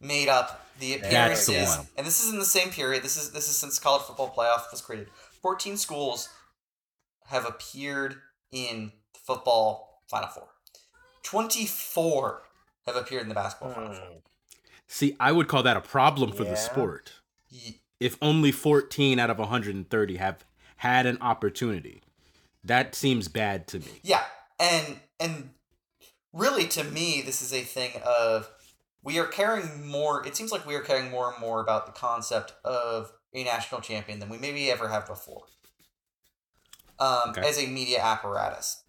made up the That's appearances, the one. and this is in the same period. This is this is since college football playoff was created. 14 schools have appeared in the football Final Four. 24 have appeared in the basketball Final Four. Hmm. See, I would call that a problem for Yeah. the sport. If only 14 out of 130 have had an opportunity. That seems bad to me. Yeah, and and really to me, this is a thing of we are caring more. It seems like we are caring more and more about the concept of a national champion than we maybe ever have before. Um, Okay. as a media apparatus.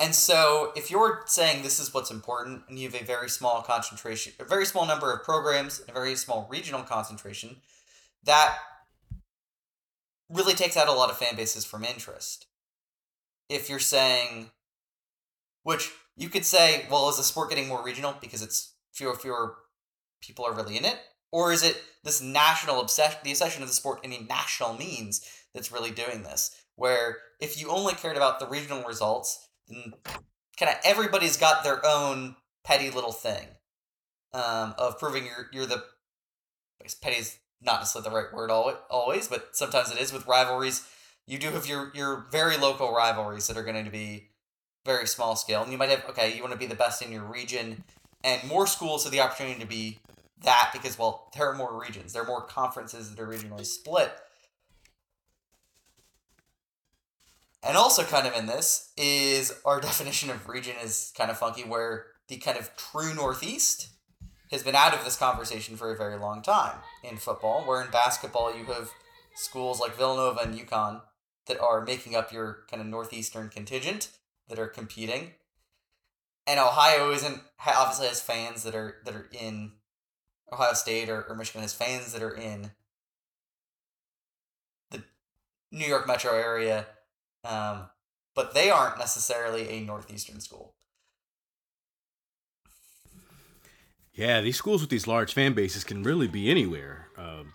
And so, if you're saying this is what's important, and you have a very small concentration, a very small number of programs, and a very small regional concentration, that really takes out a lot of fan bases from interest. If you're saying, which you could say, well, is the sport getting more regional because it's fewer fewer people are really in it, or is it this national obsession, the obsession of the sport in a national means that's really doing this? Where if you only cared about the regional results, then kind of everybody's got their own petty little thing um, of proving you're you're the. Petty is not necessarily the right word always, but sometimes it is with rivalries. You do have your your very local rivalries that are going to be very small scale, and you might have okay, you want to be the best in your region, and more schools have the opportunity to be that because well, there are more regions, there are more conferences that are regionally split. And also, kind of in this is our definition of region is kind of funky, where the kind of true Northeast has been out of this conversation for a very long time in football, where in basketball you have schools like Villanova and UConn that are making up your kind of Northeastern contingent that are competing. And Ohio isn't obviously has fans that are that are in Ohio State or, or Michigan has fans that are in the New York metro area, um, but they aren't necessarily a Northeastern school. Yeah, these schools with these large fan bases can really be anywhere. Um,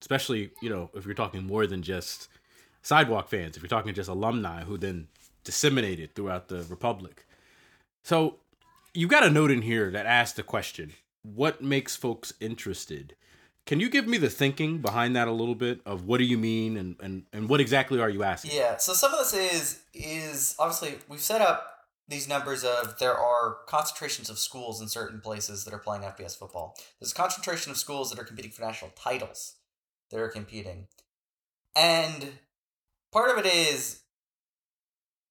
especially, you know, if you're talking more than just sidewalk fans, if you're talking just alumni who then disseminated throughout the republic. So you got a note in here that asks the question what makes folks interested? Can you give me the thinking behind that a little bit of what do you mean and, and, and what exactly are you asking? Yeah, so some of this is is obviously we've set up these numbers of there are concentrations of schools in certain places that are playing FBS football. There's a concentration of schools that are competing for national titles that are competing. And part of it is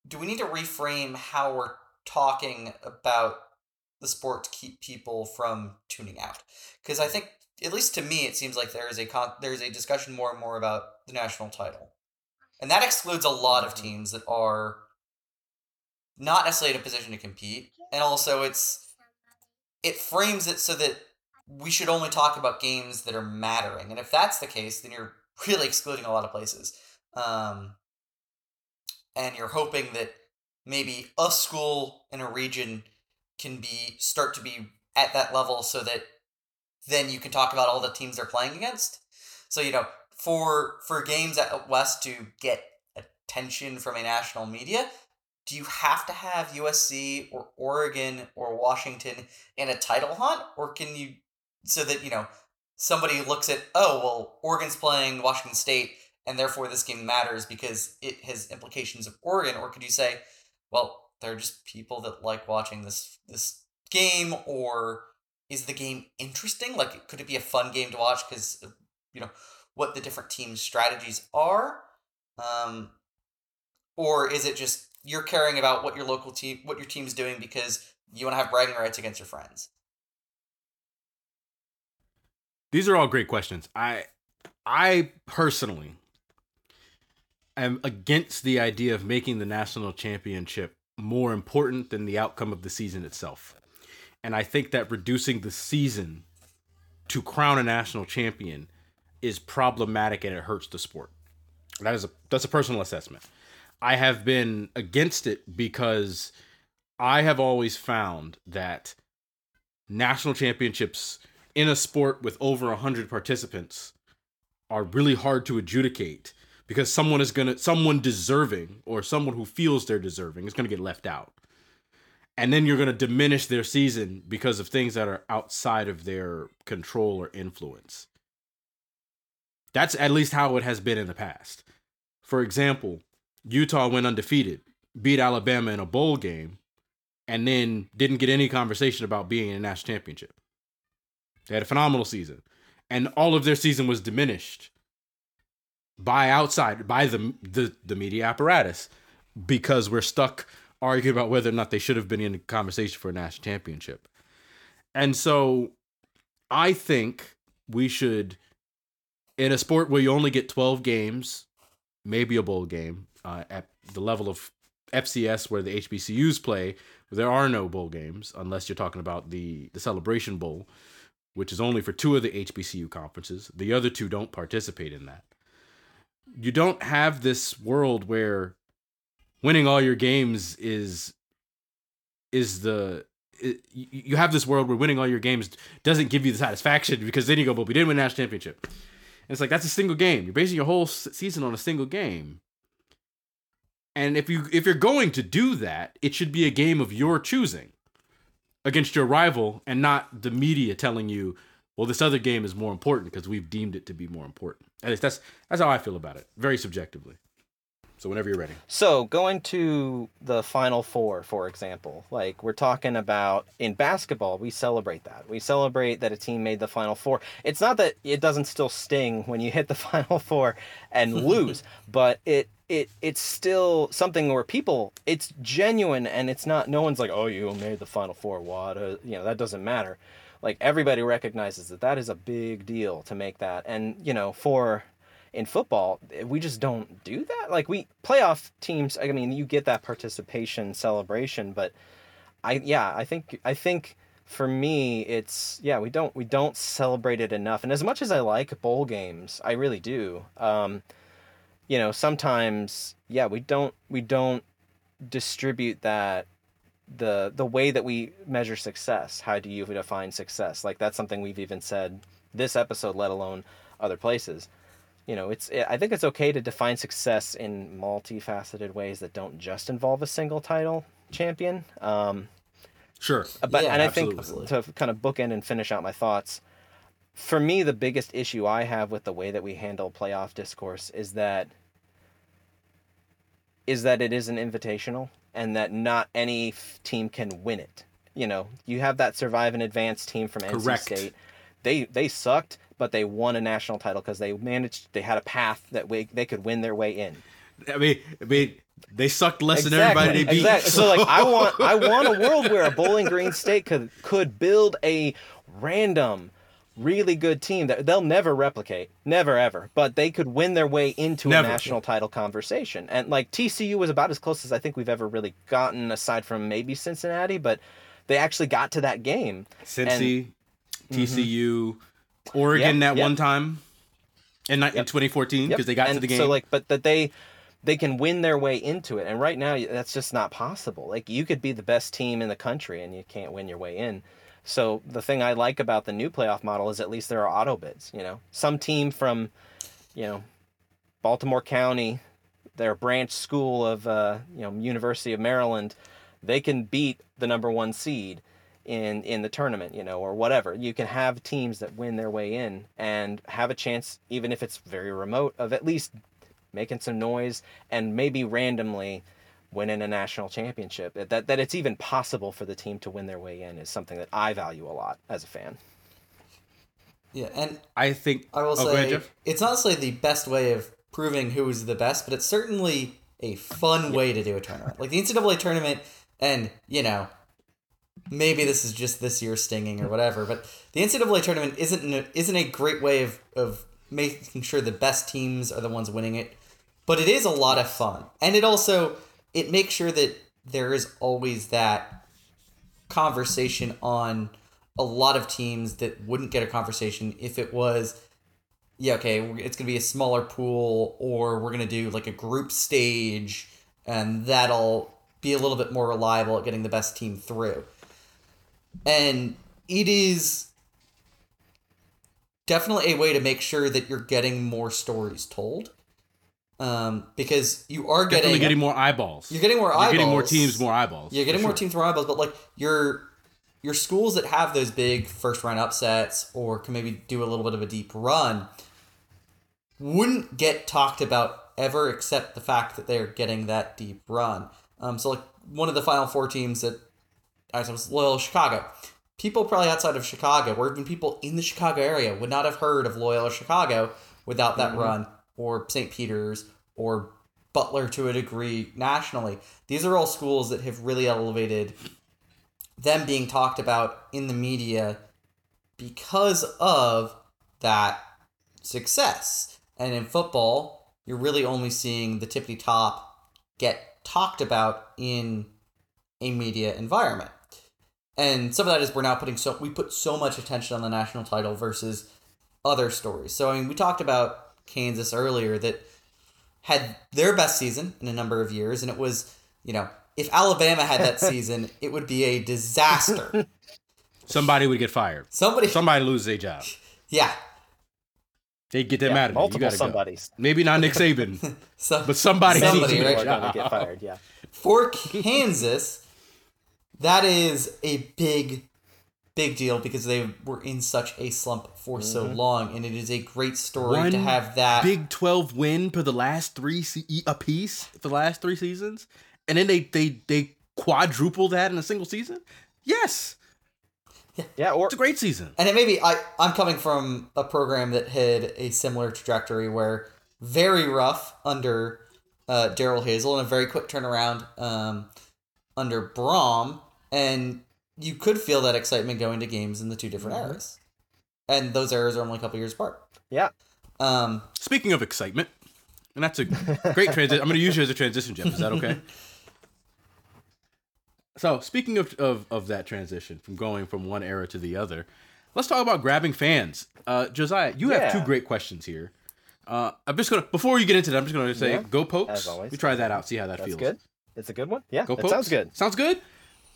do we need to reframe how we're talking about the sport to keep people from tuning out. Because I think, at least to me, it seems like there is a con- there is a discussion more and more about the national title, and that excludes a lot of mm-hmm. teams that are not necessarily in a position to compete, and also it's it frames it so that we should only talk about games that are mattering, and if that's the case, then you're really excluding a lot of places, um, and you're hoping that maybe a school in a region can be start to be at that level so that then you can talk about all the teams they're playing against. So you know, for for games at West to get attention from a national media, do you have to have USC or Oregon or Washington in a title hunt, or can you so that you know somebody looks at oh well Oregon's playing Washington State and therefore this game matters because it has implications of Oregon, or could you say, well they're just people that like watching this this game or is the game interesting? Like could it be a fun game to watch because you know what the different teams strategies are um or is it just you're caring about what your local team what your team's doing because you want to have bragging rights against your friends? These are all great questions. I i personally am against the idea of making the national championship more important than the outcome of the season itself. And I think that reducing the season to crown a national champion is problematic and it hurts the sport. That is a that's a personal assessment. I have been against it because I have always found that national championships in a sport with over 100 participants are really hard to adjudicate because someone is gonna someone deserving or someone who feels they're deserving is gonna get left out. And then you're gonna diminish their season because of things that are outside of their control or influence. That's at least how it has been in the past. For example utah went undefeated beat alabama in a bowl game and then didn't get any conversation about being in a national championship. They had a phenomenal season and all of their season was diminished by outside by the the, the media apparatus because we're stuck arguing about whether or not they should have been in a conversation for a national championship. And so I think we should in a sport where you only get 12 games, maybe a bowl game, uh, at the level of FCS where the HBCUs play, there are no bowl games unless you're talking about the the Celebration Bowl, which is only for two of the HBCU conferences. The other two don't participate in that you don't have this world where winning all your games is is the it, you have this world where winning all your games doesn't give you the satisfaction because then you go, but we didn't win national championship. And it's like that's a single game. You're basing your whole season on a single game. And if you if you're going to do that, it should be a game of your choosing against your rival and not the media telling you well, this other game is more important because we've deemed it to be more important. At least that's that's how I feel about it, very subjectively. So whenever you're ready. So going to the final four, for example, like we're talking about in basketball, we celebrate that. We celebrate that a team made the final four. It's not that it doesn't still sting when you hit the final four and lose, but it it it's still something where people it's genuine and it's not no one's like oh you made the final four what uh, you know that doesn't matter like everybody recognizes that that is a big deal to make that and you know for in football we just don't do that like we playoff teams i mean you get that participation celebration but i yeah i think i think for me, it's yeah, we don't we don't celebrate it enough. And as much as I like bowl games, I really do. Um, you know, sometimes yeah, we don't we don't distribute that the the way that we measure success. How do you define success? Like that's something we've even said this episode, let alone other places. You know, it's I think it's okay to define success in multifaceted ways that don't just involve a single title champion. Um, Sure. but Yeah, and I absolutely. think to kind of bookend and finish out my thoughts, for me the biggest issue I have with the way that we handle playoff discourse is that is that it is an invitational and that not any f- team can win it. You know, you have that survive and advance team from NC Correct. State. They they sucked, but they won a national title because they managed. They had a path that way they could win their way in. I mean, I mean, they sucked less than everybody they beat. Exactly. So like I want I want a world where a Bowling Green State could could build a random really good team that they'll never replicate, never ever, but they could win their way into Never. a national title conversation. And like TCU was about as close as I think we've ever really gotten aside from maybe Cincinnati, but they actually got to that game. Cincy, TCU, mm-hmm. Oregon Yep, at yep. one time, in, ni- in Yep. 2014 because Yep. they got to the game. So like, but that they they can win their way into it, and right now that's just not possible. Like you could be the best team in the country, and you can't win your way in. So the thing I like about the new playoff model is at least there are auto bids. You know, some team from, you know, Baltimore County, their branch school of uh, you know University of Maryland, they can beat the number one seed in in the tournament, you know, or whatever. You can have teams that win their way in and have a chance, even if it's very remote, of at least making some noise and maybe randomly winning a national championship. That that it's even possible for the team to win their way in is something that I value a lot as a fan. Yeah, and I think I will oh, say ahead, it's honestly the best way of proving who is the best, but it's certainly a fun way to do a tournament. Like the NCAA tournament, and you know, maybe this is just this year's stinging or whatever, but the NCAA tournament isn't an, isn't a great way of of making sure the best teams are the ones winning it, but it is a lot of fun, and it also it makes sure that there is always that conversation on a lot of teams that wouldn't get a conversation if it was yeah okay it's going to be a smaller pool or we're going to do like a group stage and that'll be a little bit more reliable at getting the best team through. And it is definitely a way to make sure that you're getting more stories told um, because you are Definitely getting getting more eyeballs. you're getting more eyeballs. You're getting more teams, more eyeballs. You're getting more sure. teams, more eyeballs, but like your your schools that have those big first round upsets or can maybe do a little bit of a deep run wouldn't get talked about ever except the fact that they're getting that deep run. Um, so like one of the final four teams that I was Loyola Chicago. People probably outside of Chicago, or even people in the Chicago area, would not have heard of Loyola Chicago without that run, or St. Peter's, or Butler to a degree nationally. These are all schools that have really elevated them being talked about in the media because of that success. And in football, you're really only seeing the tippity top get talked about in a media environment. And some of that is we're now putting so we put so much attention on the national title versus other stories. So I mean, we talked about Kansas earlier that had their best season in a number of years, and it was you know if Alabama had that season, it would be a disaster. Somebody would get fired. Somebody, Somebody loses their job. yeah. They get that Yeah, mad at you. You multiple gotta go. Maybe not Nick Saban, So but somebody, Somebody, needs right? a gonna job. get fired. Yeah. for Kansas, that is a big, big deal because they were in such a slump for so long, and it is a great story to have that. Big Twelve win for the last three se- a piece for the last three seasons, and then they they they quadruple that in a single season. Yes, Yeah. Or it's a great season. and it may be I I'm coming from a program that had a similar trajectory where very rough under uh, Darrell Hazell and a very quick turnaround um, under Brohm, and you could feel that excitement going to games in the two different Mhm. eras, and those eras are only a couple years apart. yeah. Um, Speaking of excitement, and that's a great transition. I'm going to use you as a transition, Jeff. Is that okay? So speaking of, of of that transition from going from one era to the other, let's talk about grabbing fans. Uh, Josiah, you have two great questions here. Uh, I'm just gonna before you get into that, I'm just gonna say Yeah, go pokes. as always. We try that out, see how that That's feels. good. It's a good one. Yeah, Go that pokes. sounds good. Sounds good.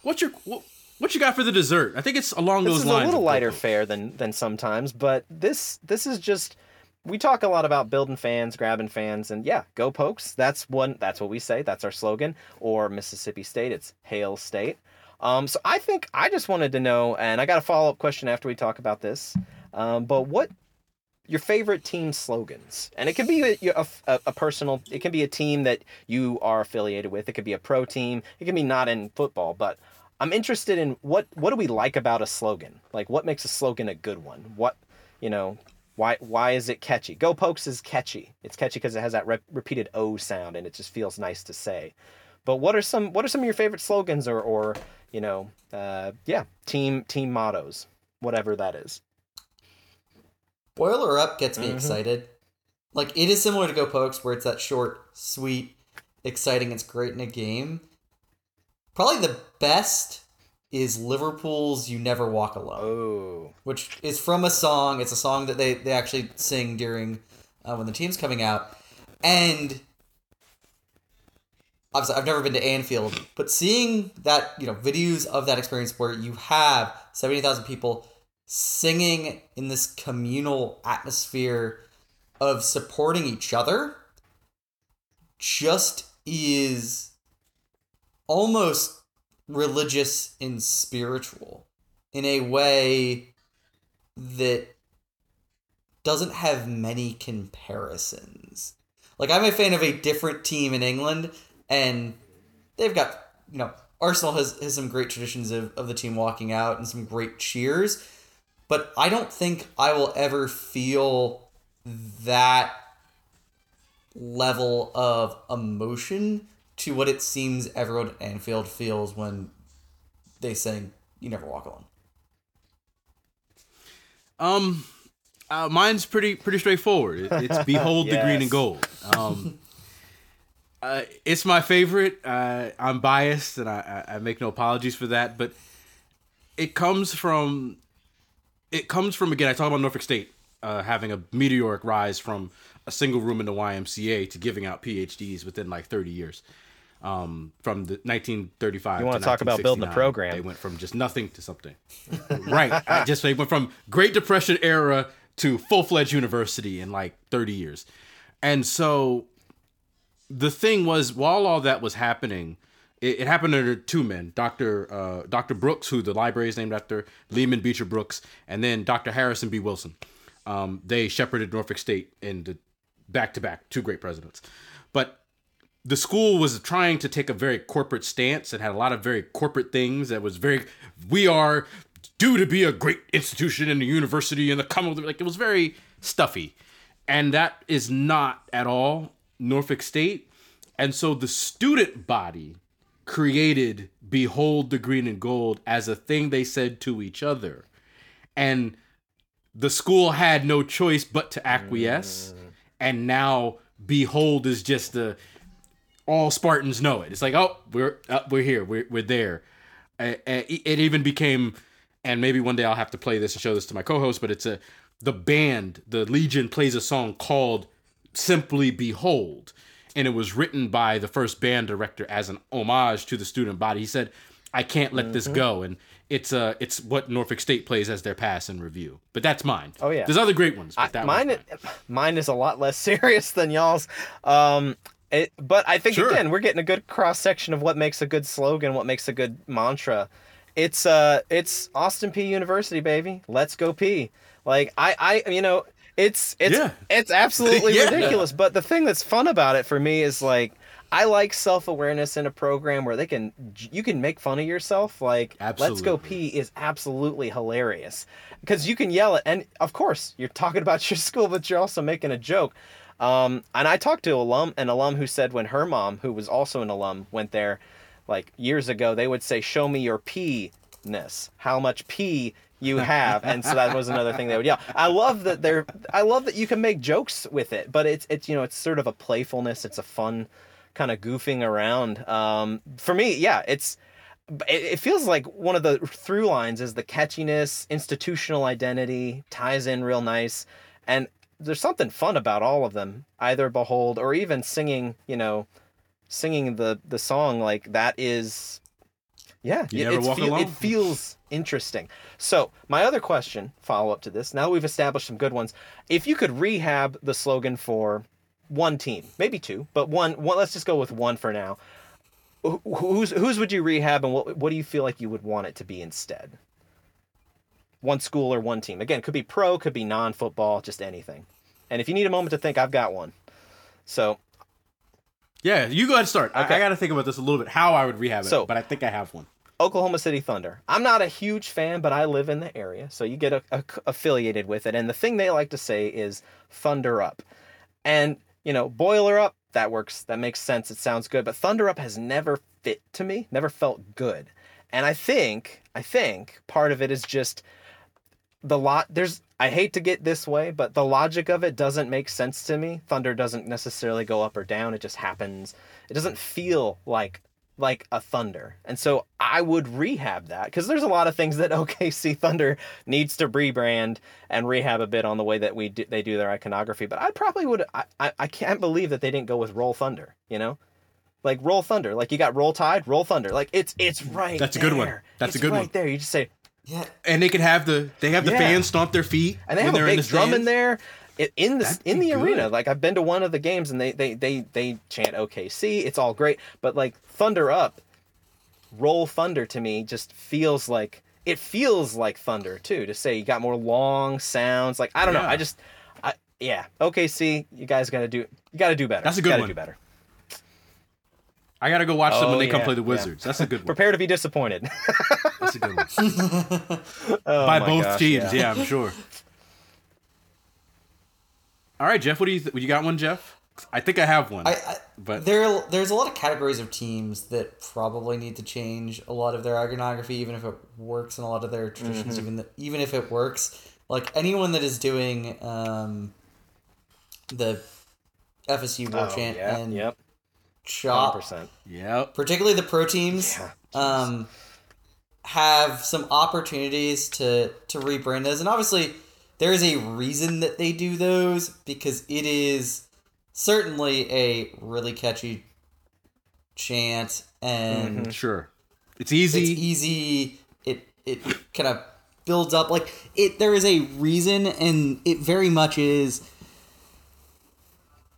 What's your what, what you got for the dessert? I think it's along This those is a lines. little lighter fare than than sometimes, but this this is just we talk a lot about building fans, grabbing fans, and yeah, go pokes. That's one. That's what we say. That's our slogan. Or Mississippi State, it's Hail State. Um, so I think I just wanted to know, and I got a follow up question after we talk about this. Um, but what your favorite team slogans? And it can be a, a, a personal. It can be a team that you are affiliated with. It could be a pro team. It can be not in football, but I'm interested in what what do we like about a slogan? Like what makes a slogan a good one? What you know, why why is it catchy? Go Pokes is catchy. It's catchy because it has that rep- repeated O sound and it just feels nice to say. But what are some what are some of your favorite slogans or or you know uh, yeah team team mottos whatever that is. Boiler Up gets me Mhm. excited. Like it is similar to Go Pokes, where it's that short, sweet, exciting. It's great in a game. Probably the best is Liverpool's "You Never Walk Alone," Oh which is from a song. It's a song that they they actually sing during uh, when the team's coming out, and obviously I've never been to Anfield, but seeing that you know videos of that experience where you have seventy thousand people singing in this communal atmosphere of supporting each other just is almost religious and spiritual in a way that doesn't have many comparisons. Like I'm a fan of a different team in England and they've got you know Arsenal has, has some great traditions of, of the team walking out and some great cheers, but I don't think I will ever feel that level of emotion to what it seems everyone at Anfield feels when they sing "You Never Walk Alone." Um, uh, mine's pretty pretty straightforward. It, it's behold the green and gold. Um, uh, it's my favorite. Uh, I'm biased, and I, I I make no apologies for that. But it comes from it comes from again. I talk about Norfolk State uh, having a meteoric rise from a single room in the YMCA to giving out PhDs within like 30 years. Um, from the 1935. You wanna to talk about building a program. They went from just nothing to something. right. I just they went from Great Depression era to full fledged university in like 30 years. And so the thing was, while all that was happening, it, it happened under two men, Dr. Uh, Dr. Brooks, who the library is named after, Lyman Beecher Brooks, and then Dr. Harrison B. Wilson. Um, they shepherded Norfolk State in the back to back, two great presidents. But the school was trying to take a very corporate stance and had a lot of very corporate things that was very we are due to be a great institution in the university and the commonwealth like it was very stuffy. And that is not at all norfolk state. And so the student body created behold the green and gold as a thing they said to each other. And the school had no choice but to acquiesce. Mm. And now behold is just the all Spartans know it. It's like, oh, we're uh, we're here, we're we're there. Uh, it even became, and maybe one day I'll have to play this and show this to my co-host. But it's a the band, the Legion plays a song called "Simply Behold," and it was written by the first band director as an homage to the student body. He said, "I can't let this go," and it's uh it's what Norfolk State plays as their pass and review. But that's mine. Oh, yeah. there's other great ones. But I, that mine, i- mine is a lot less serious than y'all's. Um, it, but I think Sure. again we're getting a good cross section of what makes a good slogan, what makes a good mantra. It's uh, it's Austin Peay University, baby. Let's go Peay. Like I, I, you know, it's it's Yeah. it's absolutely Yeah. ridiculous. But the thing that's fun about it for me is like. I like self awareness in a program where they can you can make fun of yourself. Like Let's Go Absolutely. Peay is absolutely hilarious because you can yell it, and of course you're talking about your school, but you're also making a joke. Um, and I talked to alum an alum who said when her mom, who was also an alum, went there, like years ago, they would say, "Show me your P-ness, how much Peay you have," and so that was another thing they would yell. I love that they're, I love that you can make jokes with it, but it's it's you know it's sort of a playfulness, it's a fun kind of goofing around. Um, for me, yeah, it's it, it feels like one of the through lines is the catchiness, institutional identity ties in real nice, and there's something fun about all of them. Either behold or even singing, you know, singing the the song like that is, yeah, You it, never it's walk feel- alone. it feels interesting. So my other question, follow up to this. Now we've established some good ones. If you could rehab the slogan for one team, maybe two, but one, one let's just go with one for now. Wh- Who's whose would you rehab, and what what do you feel like you would want it to be instead? One school or one team. Again, could be pro, could be non-football, just anything. And if you need a moment to think, I've got one. So Yeah, you go ahead and start. I, I got to think about this a little bit, how I would rehab it, So- but I think I have one. Oklahoma City Thunder. I'm not a huge fan, but I live in the area, so you get a, a- affiliated with it. And the thing they like to say is Thunder Up. And, you know, Boiler Up, that works. That makes sense. It sounds good. But Thunder Up has never fit to me, never felt good. And I think, I think part of it is just the lot there's I hate to get this way, but the logic of it doesn't make sense to me. Thunder doesn't necessarily go up or down, it just happens. It doesn't feel like like a thunder. And so I would rehab that because there's a lot of things that OKC Thunder needs to rebrand and rehab a bit on the way that we do, they do their iconography. But I probably would I, I I can't believe that they didn't go with Roll Thunder, you know? Like Roll Thunder, like you got Roll Tide, Roll Thunder. Like it's it's right That's a good one. there. That's a good right one. Right there. You just say Yeah, And they can have the they have the Yeah. fans stomp their feet and they have a they're in big the drum in there i- in the That'd in the arena. Like I've been to one of the games and they they they they chant OKC. It's all great, but like Thunder Up, Roll Thunder to me just feels like it feels like thunder too. To say you got more long sounds. Like I don't know. I just I yeah OKC. You guys got to do you got to do better. That's a You good gotta one. Do better. I gotta go watch them Oh, when they come play the yeah. Wizards. That's a good one. Prepare to be disappointed. That's a good one. Oh By both gosh, teams, yeah. I'm sure. All right, Jeff. What do you th- you got one, Jeff? I think I have one. I, I But- there there's a lot of categories of teams that probably need to change a lot of their iconography, even if it works in a lot of their traditions. Mm-hmm. Even that even if it works, like anyone that is doing um, the FSU war Oh, chant yeah, and yep. Chop, 100%. Yep. particularly the pro teams, Yeah, um, have some opportunities to to rebrand those, and obviously there is a reason that they do those because it is certainly a really catchy chant and Sure. It's easy. it's easy. It it kind of builds up like it. There is a reason, and it very much is.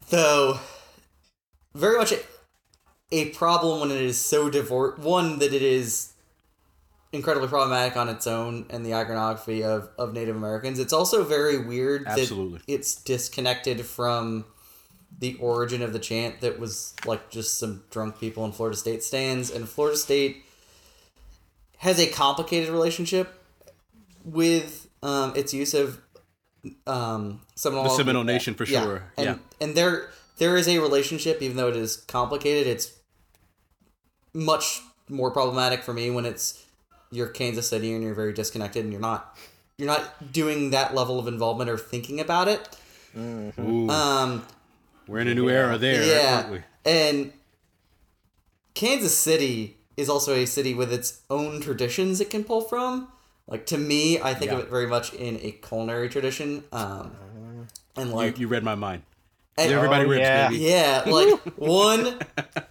Though, very much a, problem when it is so divorced. One that it is incredibly problematic on its own and the iconography of, of Native Americans. It's also very weird Absolutely. that it's disconnected from the origin of the chant that was like just some drunk people in Florida State stands and Florida State has a complicated relationship with um, its use of um, Seminole, The Seminole Nation for Yeah. sure. And, Yeah. and there there is a relationship, even though it is complicated. It's much more problematic for me when it's you're Kansas City and you're very disconnected and you're not you're not doing that level of involvement or thinking about it. Ooh, Um, we're in a new era there, yeah, aren't we? and Kansas City is also a city with its own traditions it can pull from. Like to me, I think of it very much in a culinary tradition. Um, and like you, you read my mind. And- Everybody Oh, ribs, yeah. baby. yeah, like one,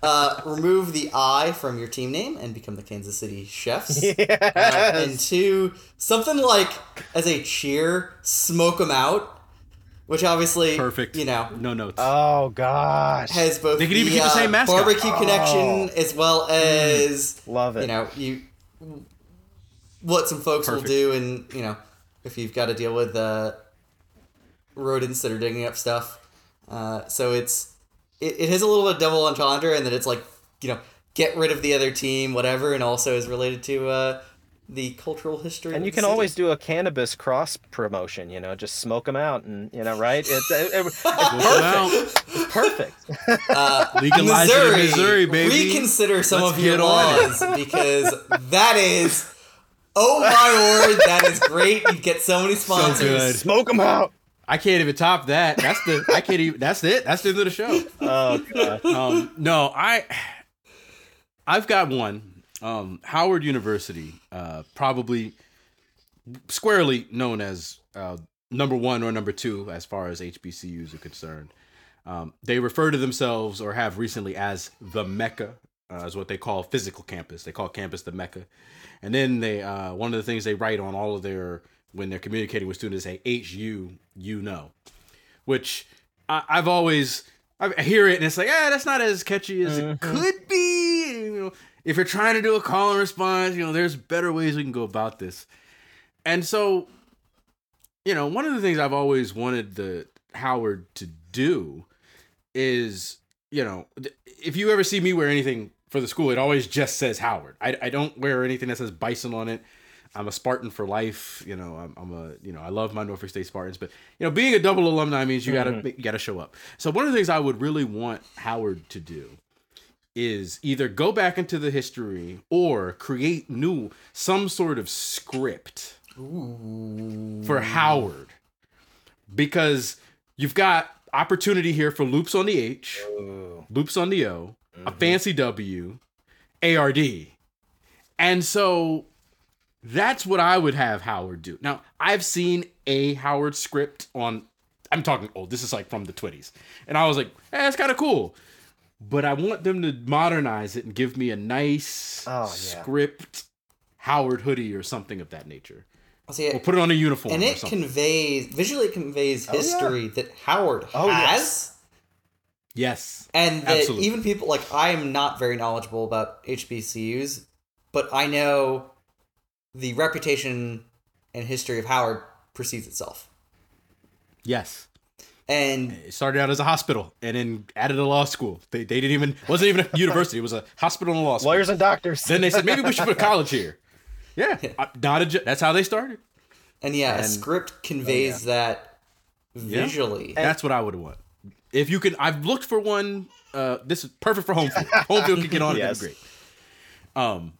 uh, remove the I from your team name and become the Kansas City Chefs. Uh, and two, something like as a cheer, smoke them out, which obviously, Perfect. You know, no notes. Oh gosh. has both They could even the, keep the same uh, mascot. barbecue connection as well as Love it. you know you what some folks Perfect. will do and you know if you've got to deal with uh, rodents that are digging up stuff uh, so it's it, it has a little bit of double entendre and that it's like you know get rid of the other team whatever and also is related to uh, the cultural history And you can city. always do a cannabis cross promotion, you know, just smoke them out, and you know, right? It's, it, it- it's Well, perfect. uh, legalize it in Missouri, baby. Reconsider some Let's of your get on laws because that is, oh my word, that is great. You get so many sponsors. good. smoke them out. I can't even top that. That's the I can't even. That's it. That's the end of the show. Oh god. Um, no, I I've got one, um, Howard University, uh, probably squarely known as uh, number one or number two as far as HBCUs are concerned. Um, they refer to themselves or have recently as the Mecca, uh, is what they call physical campus. They call campus the Mecca, and then they uh, one of the things they write on all of their when they're communicating with students is say HU you know, which I, I've always I hear it and it's like ah that's not as catchy as it could be. You know, if you're trying to do a call and response, you know there's better ways we can go about this, and so you know one of the things I've always wanted the Howard to do is you know if you ever see me wear anything for the school, it always just says Howard. I, I don't wear anything that says Bison on it. I'm a Spartan for life. You know, I'm, I'm a you know I love my Norfolk State Spartans, but you know being a double alumni means you gotta mm-hmm. you gotta show up. So one of the things I would really want Howard to do is either go back into the history or create new some sort of script for Howard because you've got opportunity here for loops on the H, Ooh. loops on the O, a mm-hmm. fancy W, ARD. And so that's what I would have Howard do. Now, I've seen a Howard script on I'm talking old. This is like from the 20s. And I was like, hey, that's kind of cool. But I want them to modernize it and give me a nice Oh, yeah. script Howard hoodie or something of that nature. See, Or put it on a uniform and it conveys visually conveys Oh, yeah. history that Howard Oh, has. yes. yes. And that Absolutely. even people like I am not very knowledgeable about HBCUs, but I know the reputation and history of Howard precedes itself. Yes. And It started out as a hospital and then added a law school. They, they didn't even wasn't even a university. It was a hospital and a law school. Lawyers and doctors. Then they said maybe we should put a college here. Yeah, not a. ju- That's how they started. and yeah, a script conveys that visually. That's what I would want. If you can, I've looked for one. Uh, this is perfect for home field. home field can get on it. Yes. That'd great. Um,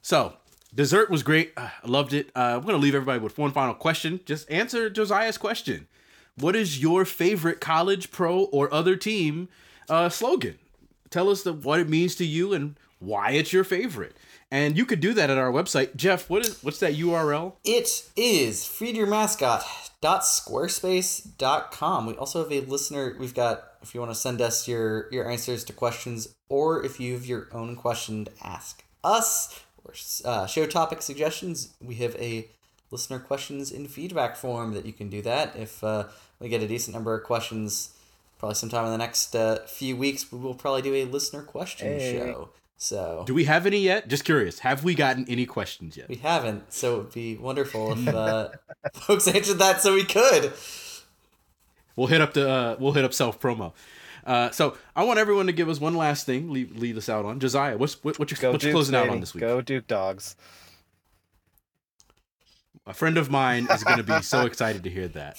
so dessert was great. Uh, I loved it. Uh, I'm gonna leave everybody with one final question. Just answer Josiah's question. What is your favorite college, pro, or other team uh, slogan? Tell us the, what it means to you and why it's your favorite. And you could do that at our website. Jeff, what is what's that URL? It is feedyourmascot.squarespace.com. We also have a listener. We've got, if you want to send us your, your answers to questions, or if you have your own question to ask us, or uh, show topic suggestions, we have a listener questions in feedback form that you can do that. If uh, we get a decent number of questions, probably sometime in the next uh, few weeks, we will probably do a listener question Hey. show. So Do we have any yet? Just curious. Have we gotten any questions yet? we haven't, so it would be wonderful if uh, folks answered that so we could. We'll hit up the uh, we'll hit up self promo. Uh, so I want everyone to give us one last thing. Lead, lead us out on Josiah. What's what, what you Go what you Dukes, closing out on this week? Go Duke dogs. A friend of mine is going to be so excited to hear that.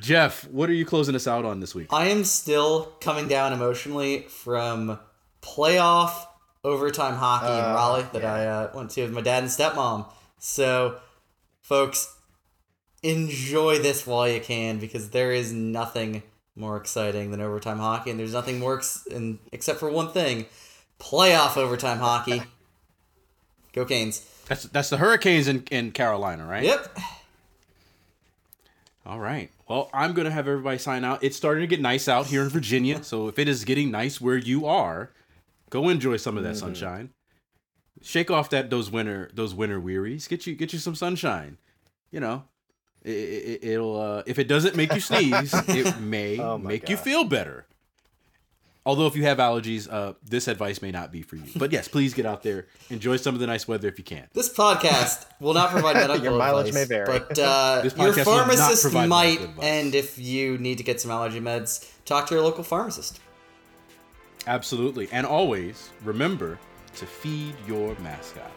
Jeff, what are you closing us out on this week? I am still coming down emotionally from playoff overtime hockey in Uh, Raleigh that I uh, went to with my dad and stepmom. So, folks, enjoy this while you can because there is nothing more exciting than overtime hockey, and there's nothing more ex- in, except for one thing: playoff overtime hockey. Go Canes! That's that's the Hurricanes in, in Carolina, right? Yep. All right. Well, I'm going to have everybody sign out. It's starting to get nice out here in Virginia. So if it is getting nice where you are, go enjoy some of that mm-hmm. sunshine. Shake off that those winter those winter wearies. Get you get you some sunshine. You know, it, it, it'll uh, if it doesn't make you sneeze, it may Oh my make you feel better. Although if you have allergies, uh, this advice may not be for you. But yes, please get out there, enjoy some of the nice weather if you can. This podcast will not provide medical Your mileage advice, may vary. but uh, This your podcast will not pharmacist might. And if you need to get some allergy meds, talk to your local pharmacist. Absolutely. And always remember to feed your mascot.